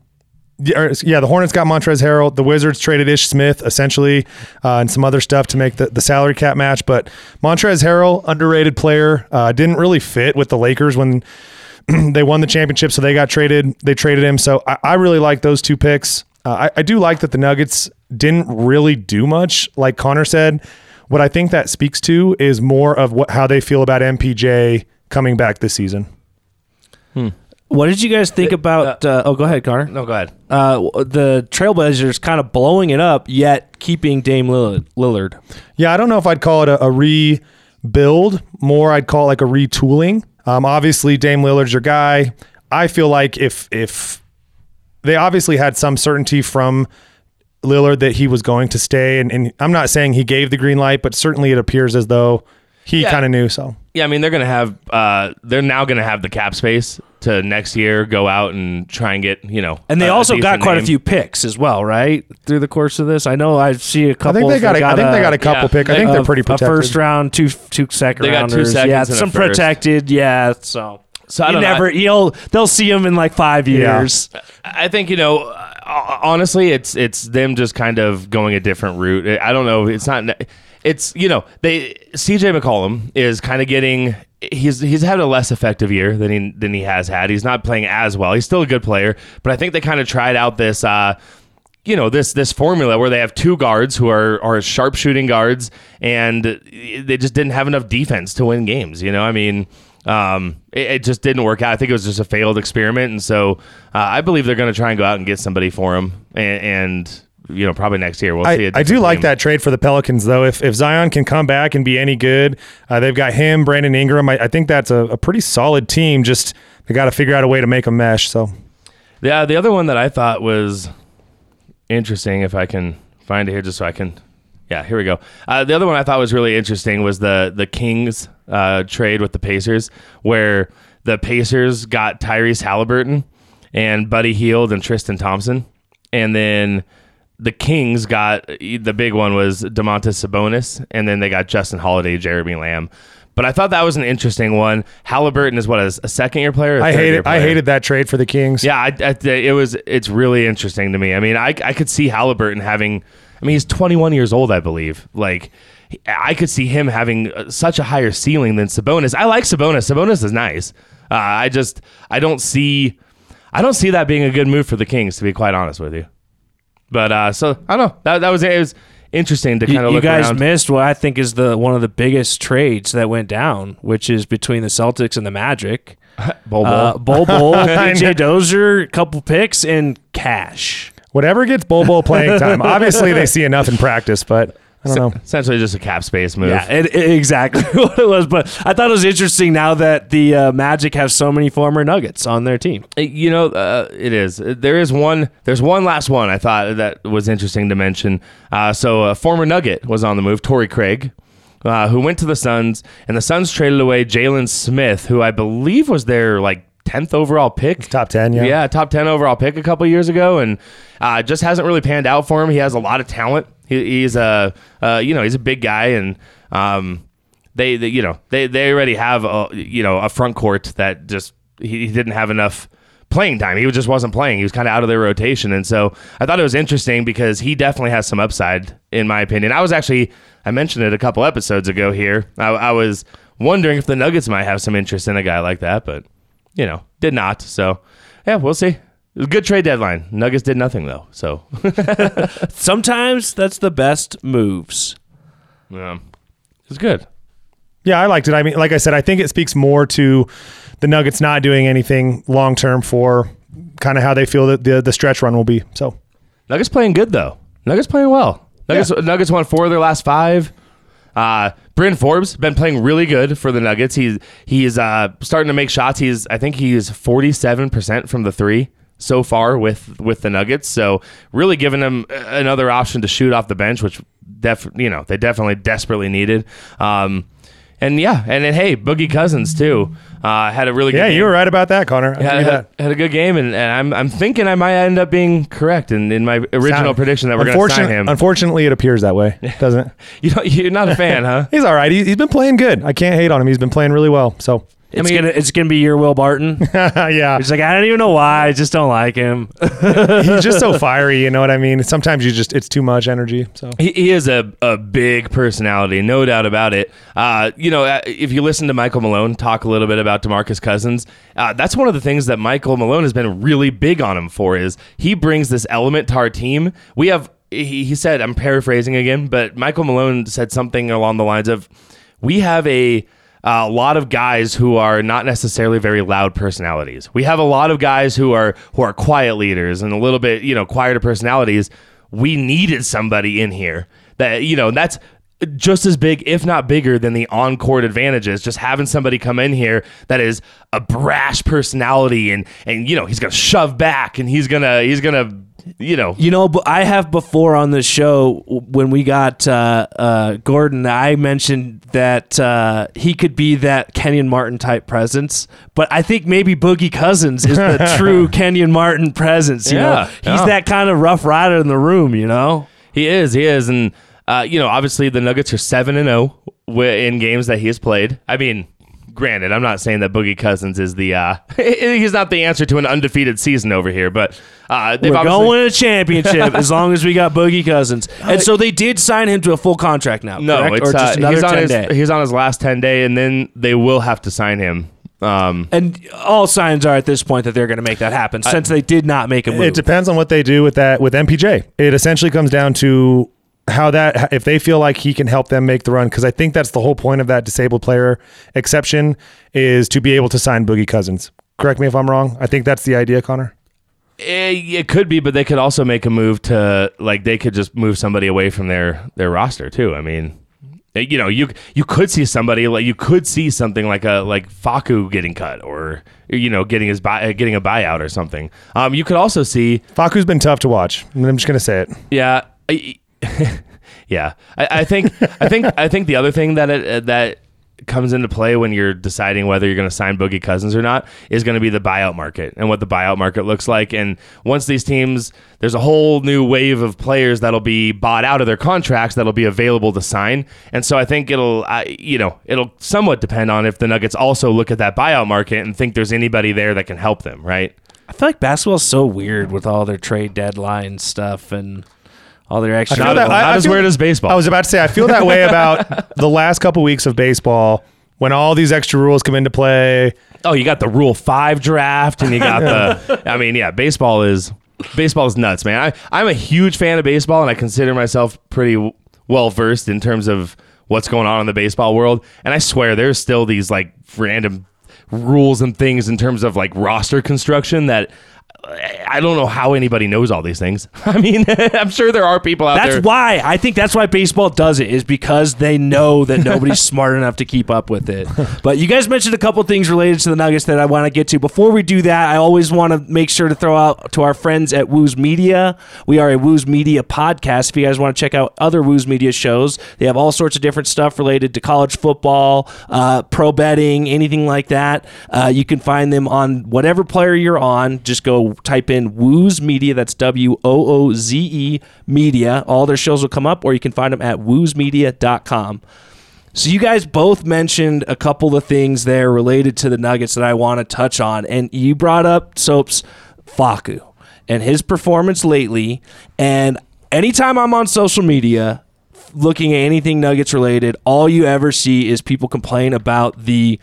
yeah, the Hornets got Montrez Harrell. The Wizards traded Ish Smith essentially, uh, and some other stuff to make the, the salary cap match. But Montrez Harrell, underrated player, uh, didn't really fit with the Lakers when they won the championship, so they got traded. They traded him. So I, I really like those two picks. Uh, I, I do like that the Nuggets didn't really do much, like Connor said. What I think that speaks to is more of what how they feel about MPJ coming back this season. What did you guys think about? Uh, oh, go ahead, Connor. No, go ahead. Uh, the Trailblazers kind of blowing it up, yet keeping Dame Lillard. Lillard. Yeah, I don't know if I'd call it a, a rebuild. More, I'd call it like a retooling. Um, obviously, Dame Lillard's your guy. I feel like if if they obviously had some certainty from Lillard that he was going to stay, and, and I'm not saying he gave the green light, but certainly it appears as though he Yeah. kind of knew. So Yeah, I mean they're gonna have uh, they're now gonna have the cap space to next year go out and try and get you know And they a- a also got decent quite a few picks as well, right? Through the course of this, I know I see a couple. think they got. A, I think they got a a couple yeah, pick. I they- think they're of- pretty a protected. first round, two two second They got two seconds yeah, and a some first. protected. Yeah, so So I you don't know. never you'll they'll see him in like five Yeah. years. I think you know uh, honestly, it's it's them just kind of going a different route. I don't know. It's not. It's you know they CJ McCollum is kind of getting. He's he's had a less effective year than he than he has had. He's not playing as well. He's still a good player, but I think they kind of tried out this. Uh, you know this this formula where they have two guards who are are sharpshooting guards, and they just didn't have enough defense to win games. You know, I mean, um, it, it just didn't work out. I think it was just a failed experiment, and so uh, I believe they're going to try and go out and get somebody for him, and, and you know probably next year we'll see. I, a I do like that trade for the Pelicans, though. If if Zion can come back and be any good, uh, they've got him, Brandon Ingram. I, I think that's a, a pretty solid team. Just they got to figure out a way to make a mesh. So Yeah, the other one that I thought was interesting, if I can find it here, just so I can. Yeah, here we go. Uh, the other one I thought was really interesting was the the Kings uh, trade with the Pacers, where the Pacers got Tyrese Haliburton and Buddy Hield and Tristan Thompson, and then the Kings got the big one was Domantas Sabonis, and then they got Justin Holiday, Jeremy Lamb. But I thought that was an interesting one. Haliburton is what a, a second year player. I hated I hated that trade for the Kings. Yeah, I, I, it was. It's really interesting to me. I mean, I, I could see Haliburton having. I mean, he's 21 years old, I believe. Like, I could see him having uh, such a higher ceiling than Sabonis. I like Sabonis. Sabonis is nice. Uh, I just, I don't see, I don't see that being a good move for the Kings, to be quite honest with you. But uh, so I don't know. That, that was it. Was interesting to kind You, of you look guys around. missed what I think is the one of the biggest trades that went down, which is between the Celtics and the Magic. Bol Bol. Uh, Bol Bol, PJ. Dozier, couple picks, and cash. Whatever gets Bol Bol playing time. Obviously, they see enough in practice, but I don't know. Essentially, just a cap space move. Yeah, it, it- exactly what it was. But I thought it was interesting now that the uh, Magic have so many former Nuggets on their team. You know, uh, it is. There is one. There's one last one I thought that was interesting to mention. Uh, so, a former Nugget was on the move, Torrey Craig, uh, who went to the Suns, and the Suns traded away Jalen Smith, who I believe was their like tenth overall pick. Top 10, yeah. Yeah, top 10 overall pick a couple years ago, and uh, just hasn't really panned out for him. He has a lot of talent. He, he's a, uh, you know, he's a big guy, and um, they, they, you know, they, they already have a, you know, a front court that just he, he didn't have enough playing time. He just wasn't playing. He was kind of out of their rotation, and so I thought it was interesting because he definitely has some upside, in my opinion. I was actually, I mentioned it a couple episodes ago here. I, I was wondering if the Nuggets might have some interest in a guy like that, but you know, did not. So, yeah, we'll see. It was a good trade deadline. Nuggets did nothing though. So, Sometimes that's the best moves. yeah, it's good. Yeah, I liked it. I mean, like I said, I think it speaks more to the Nuggets not doing anything long term for kind of how they feel that the, the stretch run will be. So, Nuggets playing good though. Nuggets playing well. Nuggets Nuggets won four of their last five. Uh, Bryn Forbes been playing really good for the Nuggets. He's he's uh, starting to make shots. He's I think he's forty seven percent from the three so far with with the Nuggets. So really giving them another option to shoot off the bench, which def you know they definitely desperately needed. Um, and yeah, and then hey, Boogie Cousins too uh, had a really good yeah, game. you were right about that, Connor. Give had, that. had a good game, and, and I'm I'm thinking I might end up being correct in, in my original Sound- prediction that we're going to sign him. Unfortunately, it appears that way, doesn't it? you? You're not a fan, huh? He's all right. He, he's been playing good. I can't hate on him. He's been playing really well. So, It's mean- gonna it's gonna be your Will Barton. yeah, He's like, I don't even know why. I just don't like him. he's just so fiery. You know what I mean? Sometimes you just it's too much energy. So, He, he is a, a big personality, no doubt about it. Uh, you know, uh, if you listen to Michael Malone talk a little bit about Demarcus Cousins, uh, that's one of the things that Michael Malone has been really big on him for is he brings this element to our team. We have he, he said, I'm paraphrasing again, but Michael Malone said something along the lines of, "We have a." Uh, a lot of guys who are not necessarily very loud personalities. We have a lot of guys who are who are quiet leaders and a little bit, you know, quieter personalities. We needed somebody in here that, you know, that's just as big, if not bigger, than the on-court advantages. Just having somebody come in here that is a brash personality and and you know he's gonna shove back and he's gonna he's gonna you know You know, but I have before on the show when we got uh, uh, Gordon, I mentioned that uh, he could be that Kenyon Martin type presence, but I think maybe Boogie Cousins is the true Kenyon Martin presence. You know, Yeah, he's yeah. that kind of rough rider in the room. You know, He is, he is, and uh, you know, obviously the Nuggets are seven and zero in games that he has played. I mean, granted, I'm not saying that Boogie Cousins is the uh, he's not the answer to an undefeated season over here, but uh, they've We're obviously- going to win a championship as long as we got Boogie Cousins. And so they did sign him to a full contract now. No, correct? it's or just uh, another he's on 10 his day. he's on his last ten day, and then they will have to sign him. Um, And all signs are at this point that they're going to make that happen since they did not make a move. It depends on what they do with that with MPJ. It essentially comes down to how that if they feel like he can help them make the run because I think that's the whole point of that disabled player exception is to be able to sign Boogie Cousins. Correct me if I'm wrong. I think that's the idea, Connor. eh, it could be, but they could also make a move to like they could just move somebody away from their their roster too. I mean. eh, You know, you you could see somebody like you could see something like a like Facu getting cut or you know getting his buy, uh, getting a buyout or something. Um, you could also see Facu's been tough to watch. I'm just gonna say it. Yeah, I- yeah. I, I think I think I think the other thing that it, uh, that comes into play when you're deciding whether you're going to sign Boogie Cousins or not is going to be the buyout market and what the buyout market looks like. And once these teams, there's a whole new wave of players that'll be bought out of their contracts that'll be available to sign. And so I think it'll, you know, it'll somewhat depend on if the Nuggets also look at that buyout market and think there's anybody there that can help them, right? I feel like basketball's so weird with all their trade deadline stuff and all their extra. Not, that- I- not I as feel- weird as baseball. I was about to say I feel that way about the last couple weeks of baseball when all these extra rules come into play. Oh, you got the Rule Five draft, and you got the. I mean, yeah, baseball is baseball is nuts, man. I I'm a huge fan of baseball, and I consider myself pretty w- well versed in terms of what's going on in the baseball world. And I swear, there's still these like random rules and things in terms of like roster construction that. I don't know how anybody knows all these things. I mean, I'm sure there are people out That's there. That's why I think that's why baseball does it is because they know that nobody's smart enough to keep up with it. But you guys mentioned a couple things related to the Nuggets that I want to get to. Before we do that, I always want to make sure to throw out to our friends at Woos Media. We are a Woos Media podcast. If you guys want to check out other Woos Media shows, they have all sorts of different stuff related to college football, uh, pro betting, anything like that. Uh, you can find them on whatever player you're on. Just go type in Woos Media. That's W O O Z E Media. All their shows will come up, or you can find them at woosmedia.com. So you guys both mentioned a couple of things there related to the Nuggets that I want to touch on, and you brought up Soaps Facu and his performance lately. And anytime I'm on social media looking at anything Nuggets related, all you ever see is people complain about the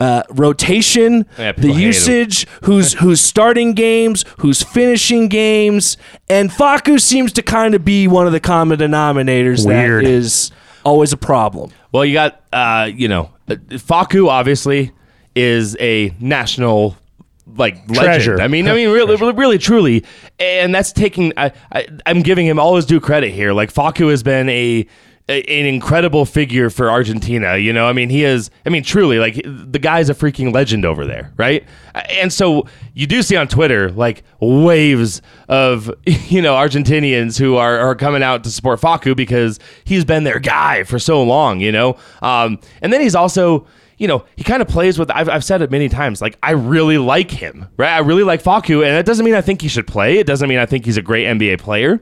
uh, rotation, Yeah, the people hate him. usage, who's who's starting games, who's finishing games, and Facu seems to kind of be one of the common denominators Weird. that is always a problem. Well, you got, uh, you know, uh, Facu obviously is a national like legend. I mean, I mean, really, really, really, truly, and that's taking. I, I, I'm giving him all his due credit here. Like Facu has been a, a an incredible figure for Argentina. You know, I mean, he is. I mean, truly, like the guy's a freaking legend over there, right? And so you do see on Twitter like waves of you know Argentinians who are, are coming out to support Facu because he's been their guy for so long. You know, um, and then he's also you know, he kind of plays with. I've, I've said it many times. Like I really like him, right? I really like Facu, and that doesn't mean I think he should play. It doesn't mean I think he's a great NBA player.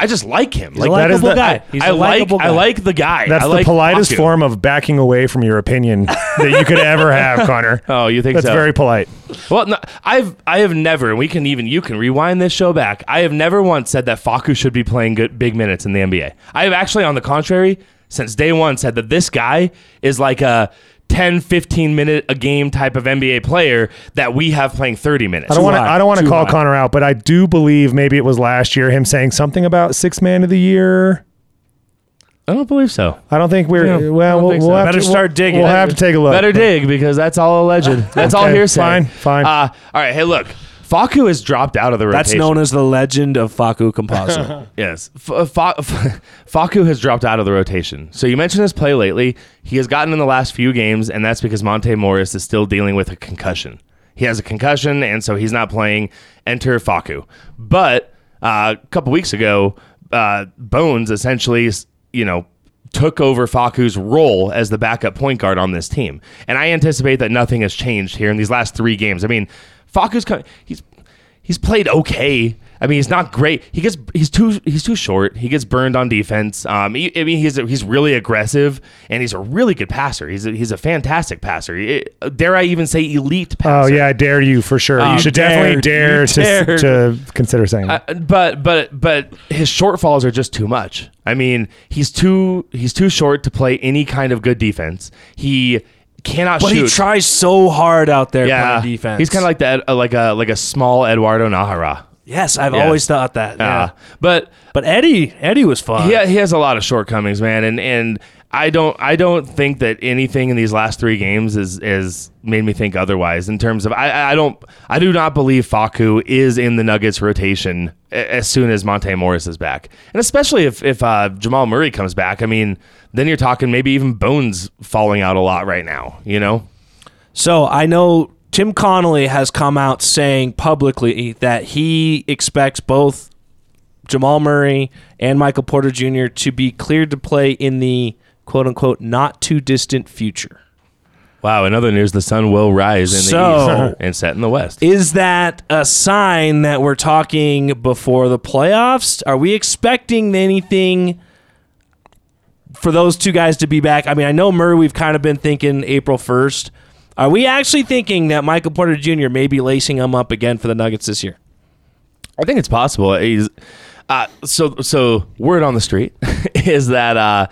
I just like him. a like that is likable the- guy. He's I a like. likable I like the guy. That's I the like politest form of backing away from your opinion that you could ever have, Connor. Oh, you think That's so? very polite. Well, no, I've I have never, and we can even you can rewind this show back. I have never once said that Facu should be playing good big minutes in the NBA. I have actually, on the contrary, since day one, said that this guy is like a 10, 15 minute a game type of NBA player that we have playing 30 minutes. I don't want to. I don't want to call high. Connor out, but I do believe maybe it was last year him saying something about six man of the year. I don't believe so. I don't think we're Yeah, well. We'll, think we'll have Better to, start we'll- digging. We'll have to take a look. Better dig because that's all alleged. That's all Okay, hearsay. fine, fine. Uh, all right. Hey, look. Facu has dropped out of the rotation. That's known as the legend of Facu Campazzo. Yes. F- Fa- F- Facu has dropped out of the rotation. So you mentioned his play lately. He has gotten in the last few games, and that's because Monte Morris is still dealing with a concussion. He has a concussion, and so he's not playing. Enter Facu. But uh, a couple weeks ago, uh, Bones essentially, you know, took over Facu's role as the backup point guard on this team. And I anticipate that nothing has changed here in these last three games. I mean, Facu's co- he's he's played okay. I mean, he's not great. He gets he's too he's too short. He gets burned on defense. Um, he- I mean, he's he's really aggressive and he's a really good passer. He's a, he's a fantastic passer. He- dare I even say elite passer? Oh yeah, I dare you for sure. Oh, you should definitely dared. dare to, to consider saying that. Uh, but but but his shortfalls are just too much. I mean, he's too he's too short to play any kind of good defense. He cannot But shoot. he tries so hard out there yeah, playing defense. he's kind of like that, uh, like a like a small Eduardo Najera. yes, I've Yeah. always thought that. Yeah. Uh, but but Eddie, Eddie was fun. he, he has a lot of shortcomings, man, and and I don't I don't think that anything in these last three games is is made me think otherwise. In terms of I I don't I do not believe Facu is in the Nuggets rotation as soon as Monte Morris is back, and especially if if uh, Jamal Murray comes back. I mean, then you're talking maybe even Bones falling out a lot right now. You know. So I know Tim Connolly has come out saying publicly that he expects both Jamal Murray and Michael Porter Jr. to be cleared to play in the quote unquote not too distant future. Wow. In other news, the sun will rise in the east and set in the west. Is that a sign that we're talking before the playoffs? Are we expecting anything for those two guys to be back? I mean, I know Murray, we've kind of been thinking April 1st. Are we actually thinking that Michael Porter Jr. may be lacing him up again for the Nuggets this year? I think it's possible. He's uh, so so. Word on the street is that uh,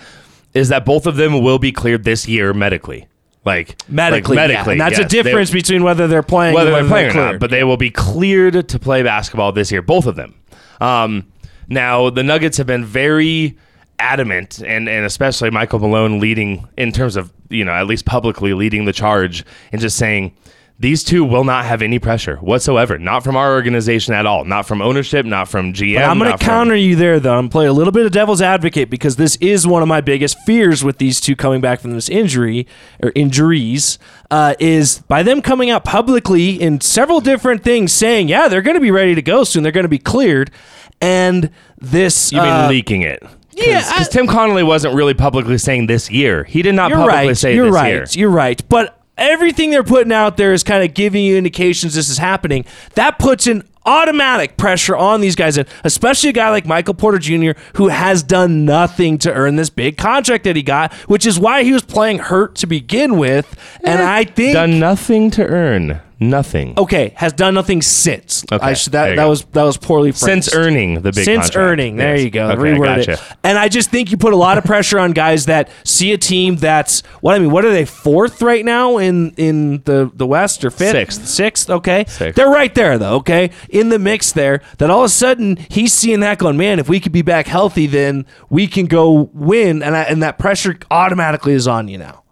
is that both of them will be cleared this year medically, like Medically, like, medically. And that's yes. a difference They- between whether they're playing whether and they're playing or not, but they will be cleared to play basketball this year. Both of them. Um, now the Nuggets have been very adamant, and and especially Michael Malone leading in terms of you know at least publicly leading the charge and just saying. These two will not have any pressure whatsoever. Not from our organization at all. Not from ownership. Not from GM. But I'm going to from- counter you there, though. I'm going to play a little bit of devil's advocate because this is one of my biggest fears with these two coming back from this injury or injuries. Uh, is by them coming out publicly in several different things saying, yeah, they're going to be ready to go soon. They're going to be cleared. And this. You mean uh, leaking it? Yeah, because Tim Connolly wasn't really publicly saying this year. He did not publicly right. say You're this right. year. You're right. But everything they're putting out there is kind of giving you indications this is happening. That puts an automatic pressure on these guys, and especially a guy like Michael Porter Jr., who has done nothing to earn this big contract that he got, which is why he was playing hurt to begin with. And eh. I think Done nothing to earn nothing okay has done nothing since. Okay, I should, that that go. was that was poorly phrased. since earning the big since contract. earning. There Yes. you go. Okay, Reword gotcha. it. And I just think you put a lot of pressure on guys that see a team that's what I mean. What are they fourth right now in in the the West or fifth? Sixth. Sixth. Okay. Sixth. They're right there though. Okay, in the mix there. That all of a sudden he's seeing that going. Man, if we could be back healthy, then we can go win. And I, and that pressure automatically is on you now.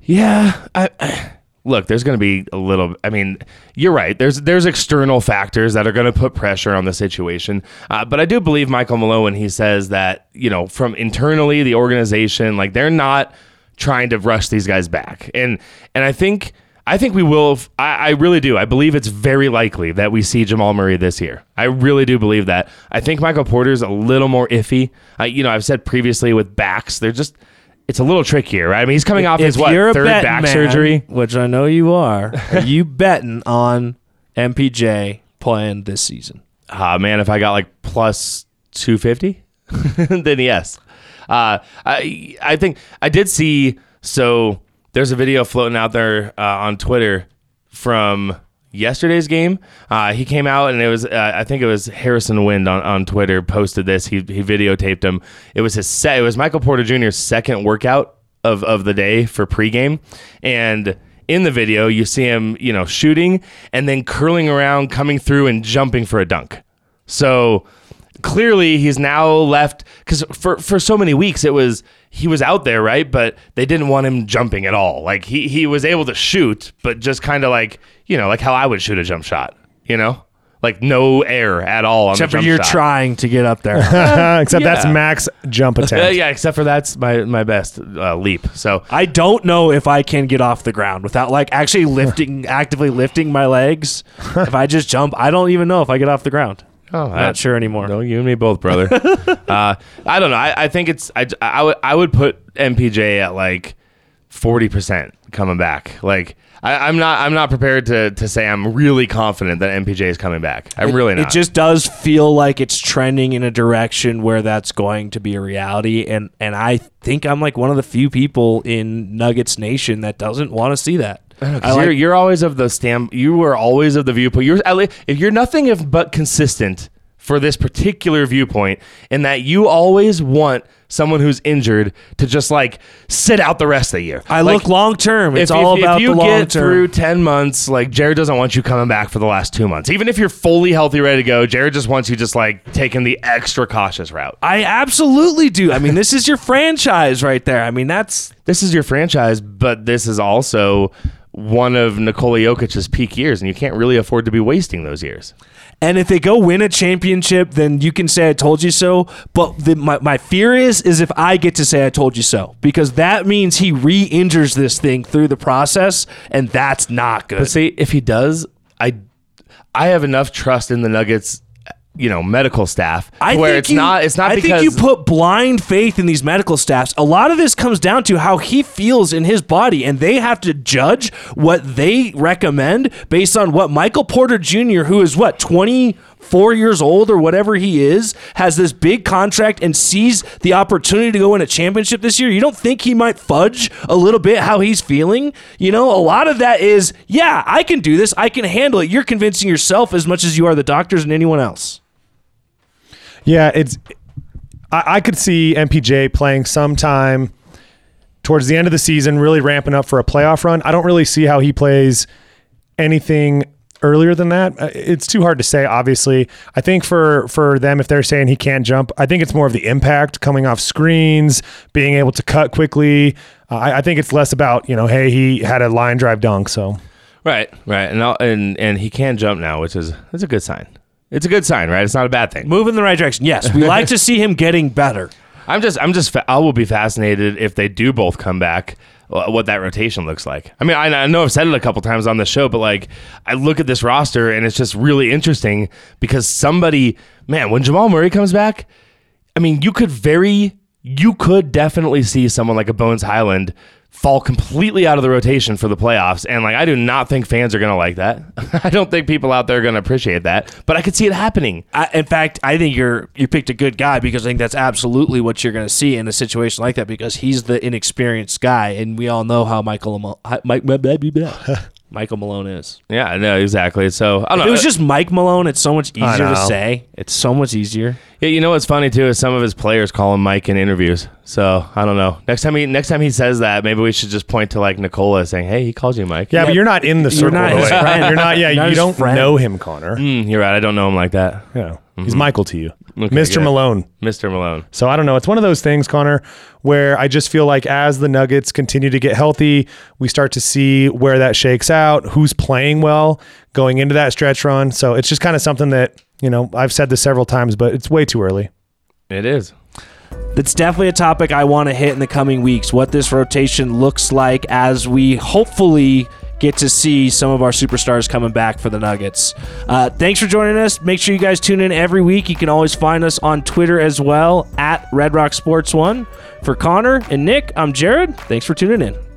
Yeah, I, look, there's going to be a little. I mean, you're right. There's there's external factors that are going to put pressure on the situation. Uh, but I do believe Michael Malone when he says that you know from internally the organization, like they're not trying to rush these guys back, and and I think. I think we will. I, I really do. I believe it's very likely that we see Jamal Murray this year. I really do believe that. I think Michael Porter's a little more iffy. Uh, you know, I've said previously with backs, they're just. It's a little trickier, right? I mean, he's coming off his what third back man, surgery. which I know you are, are you betting on MPJ playing this season? Ah, man, if I got like plus 250, then yes. Uh, I I think I did see. So there's a video floating out there uh, on Twitter from yesterday's game. Uh, he came out and it was uh, I think it was Harrison Wind on, on Twitter posted this. He he videotaped him. It was his set. It was Michael Porter Jr.'s second workout of of the day for pregame, and in the video you see him you know shooting and then curling around, coming through and jumping for a dunk. So clearly he's now left because for for so many weeks it was he was out there right, but they didn't want him jumping at all. Like he he was able to shoot, but just kind of like you know like how I would shoot a jump shot, you know. Like no air at all on Except the for you're shot. trying to get up there. Except that's max jump Uh, attempt. yeah, except for that's my my best uh, leap. So I don't know if I can get off the ground without like actually lifting, actively lifting my legs. if I just jump, I don't even know if I get off the ground. Oh, I'm not sure anymore. No, you and me both, brother. uh, I don't know. I, I think it's I, I would I would put MPJ at like forty percent coming back. Like I, I'm not I'm not prepared to to say I'm really confident that MPJ is coming back. I'm really not. It just does feel like it's trending in a direction where that's going to be a reality, and and I think I'm like one of the few people in Nuggets Nation that doesn't want to see that. Like- you're, you're always of the stamp. You were always of the viewpoint. You're at least, if you're nothing if but consistent for this particular viewpoint, in that you always want someone who's injured to just like sit out the rest of the year. I Like, look long term. It's if, all if, about if you the long get term. through 10 months like jared doesn't want you coming back for the last two months even if you're fully healthy ready to go jared just wants you just like taking the extra cautious route I absolutely do. I mean, this is your franchise right there. I mean, that's this is your franchise but this is also one of Nikola Jokic's peak years and you can't really afford to be wasting those years And if they go win a championship, then you can say I told you so. But the, my, my fear is is if I get to say I told you so, because that means he re-injures this thing through the process, and that's not good. But see, if he does, I I have enough trust in the Nuggets, you know, medical staff I where think it's you- not it's not I think you put blind faith in these medical staffs. A lot of this comes down to how he feels in his body, and they have to judge what they recommend based on what Michael Porter Jr., who is what twenty four years old or whatever he is, has this big contract and sees the opportunity to go win a championship this year. You don't think he might fudge a little bit how he's feeling? You know, a lot of that is, yeah, I can do this, I can handle it. You're convincing yourself as much as you are the doctors and anyone else. Yeah, it's. I, I could see MPJ playing sometime towards the end of the season, really ramping up for a playoff run. I don't really see how he plays anything earlier than that. Uh, It's too hard to say. Obviously, I think for for them, if they're saying he can't jump, I think it's more of the impact coming off screens, being able to cut quickly. Uh, I, I think it's less about you know, hey, he had a line drive dunk, so. right, right, and I'll- and and he can jump now, which is that's a good sign. It's a good sign, right? It's not a bad thing. Move in the right direction. Yes, we like to see him getting better. I'm just I'm just fa- I will be fascinated if they do both come back. uh, What that rotation looks like. I mean, I, I know I've said it a couple times on the show, but like, I look at this roster and it's just really interesting because somebody, man, when Jamal Murray comes back, I mean, you could very, you could definitely see someone like a Bones Hyland fall completely out of the rotation for the playoffs. And like, I do not think fans are going to like that. I don't think people out there are going to appreciate that, but I could see it happening. I, in fact, I think you're you picked a good guy because I think that's absolutely what you're going to see in a situation like that because he's the inexperienced guy, and we all know how Michael Mal- hi- Mike Michael Malone is. Yeah, no, exactly. So I don't If know. it was just Mike Malone, it's so much easier to say. It's so much easier. Yeah, you know what's funny too is some of his players call him Mike in interviews. So I don't know. Next time he next time he says that, maybe we should just point to like Nikola saying, "Hey, he calls you Mike." Yeah, but you're not in the You're circle. not his friend. You're not. Yeah, Not you don't friend. know him, Connor. Mm, you're right. I don't know him like that, Yeah, he's mm-hmm. Michael to you, Okay, Mr. good. Malone. Mister Malone. So I don't know. It's one of those things, Connor, where I just feel like as the Nuggets continue to get healthy, we start to see where that shakes out, who's playing well going into that stretch run. So it's just kind of something that, you know, I've said this several times, but it's way too early. It is. That's definitely a topic I want to hit in the coming weeks. What this rotation looks like as we hopefully get to see some of our superstars coming back for the Nuggets. Uh, thanks for joining us. Make sure you guys tune in every week. You can always find us on Twitter as well at Red Rock Sports One. For Connor and Nick, I'm Jared. Thanks for tuning in.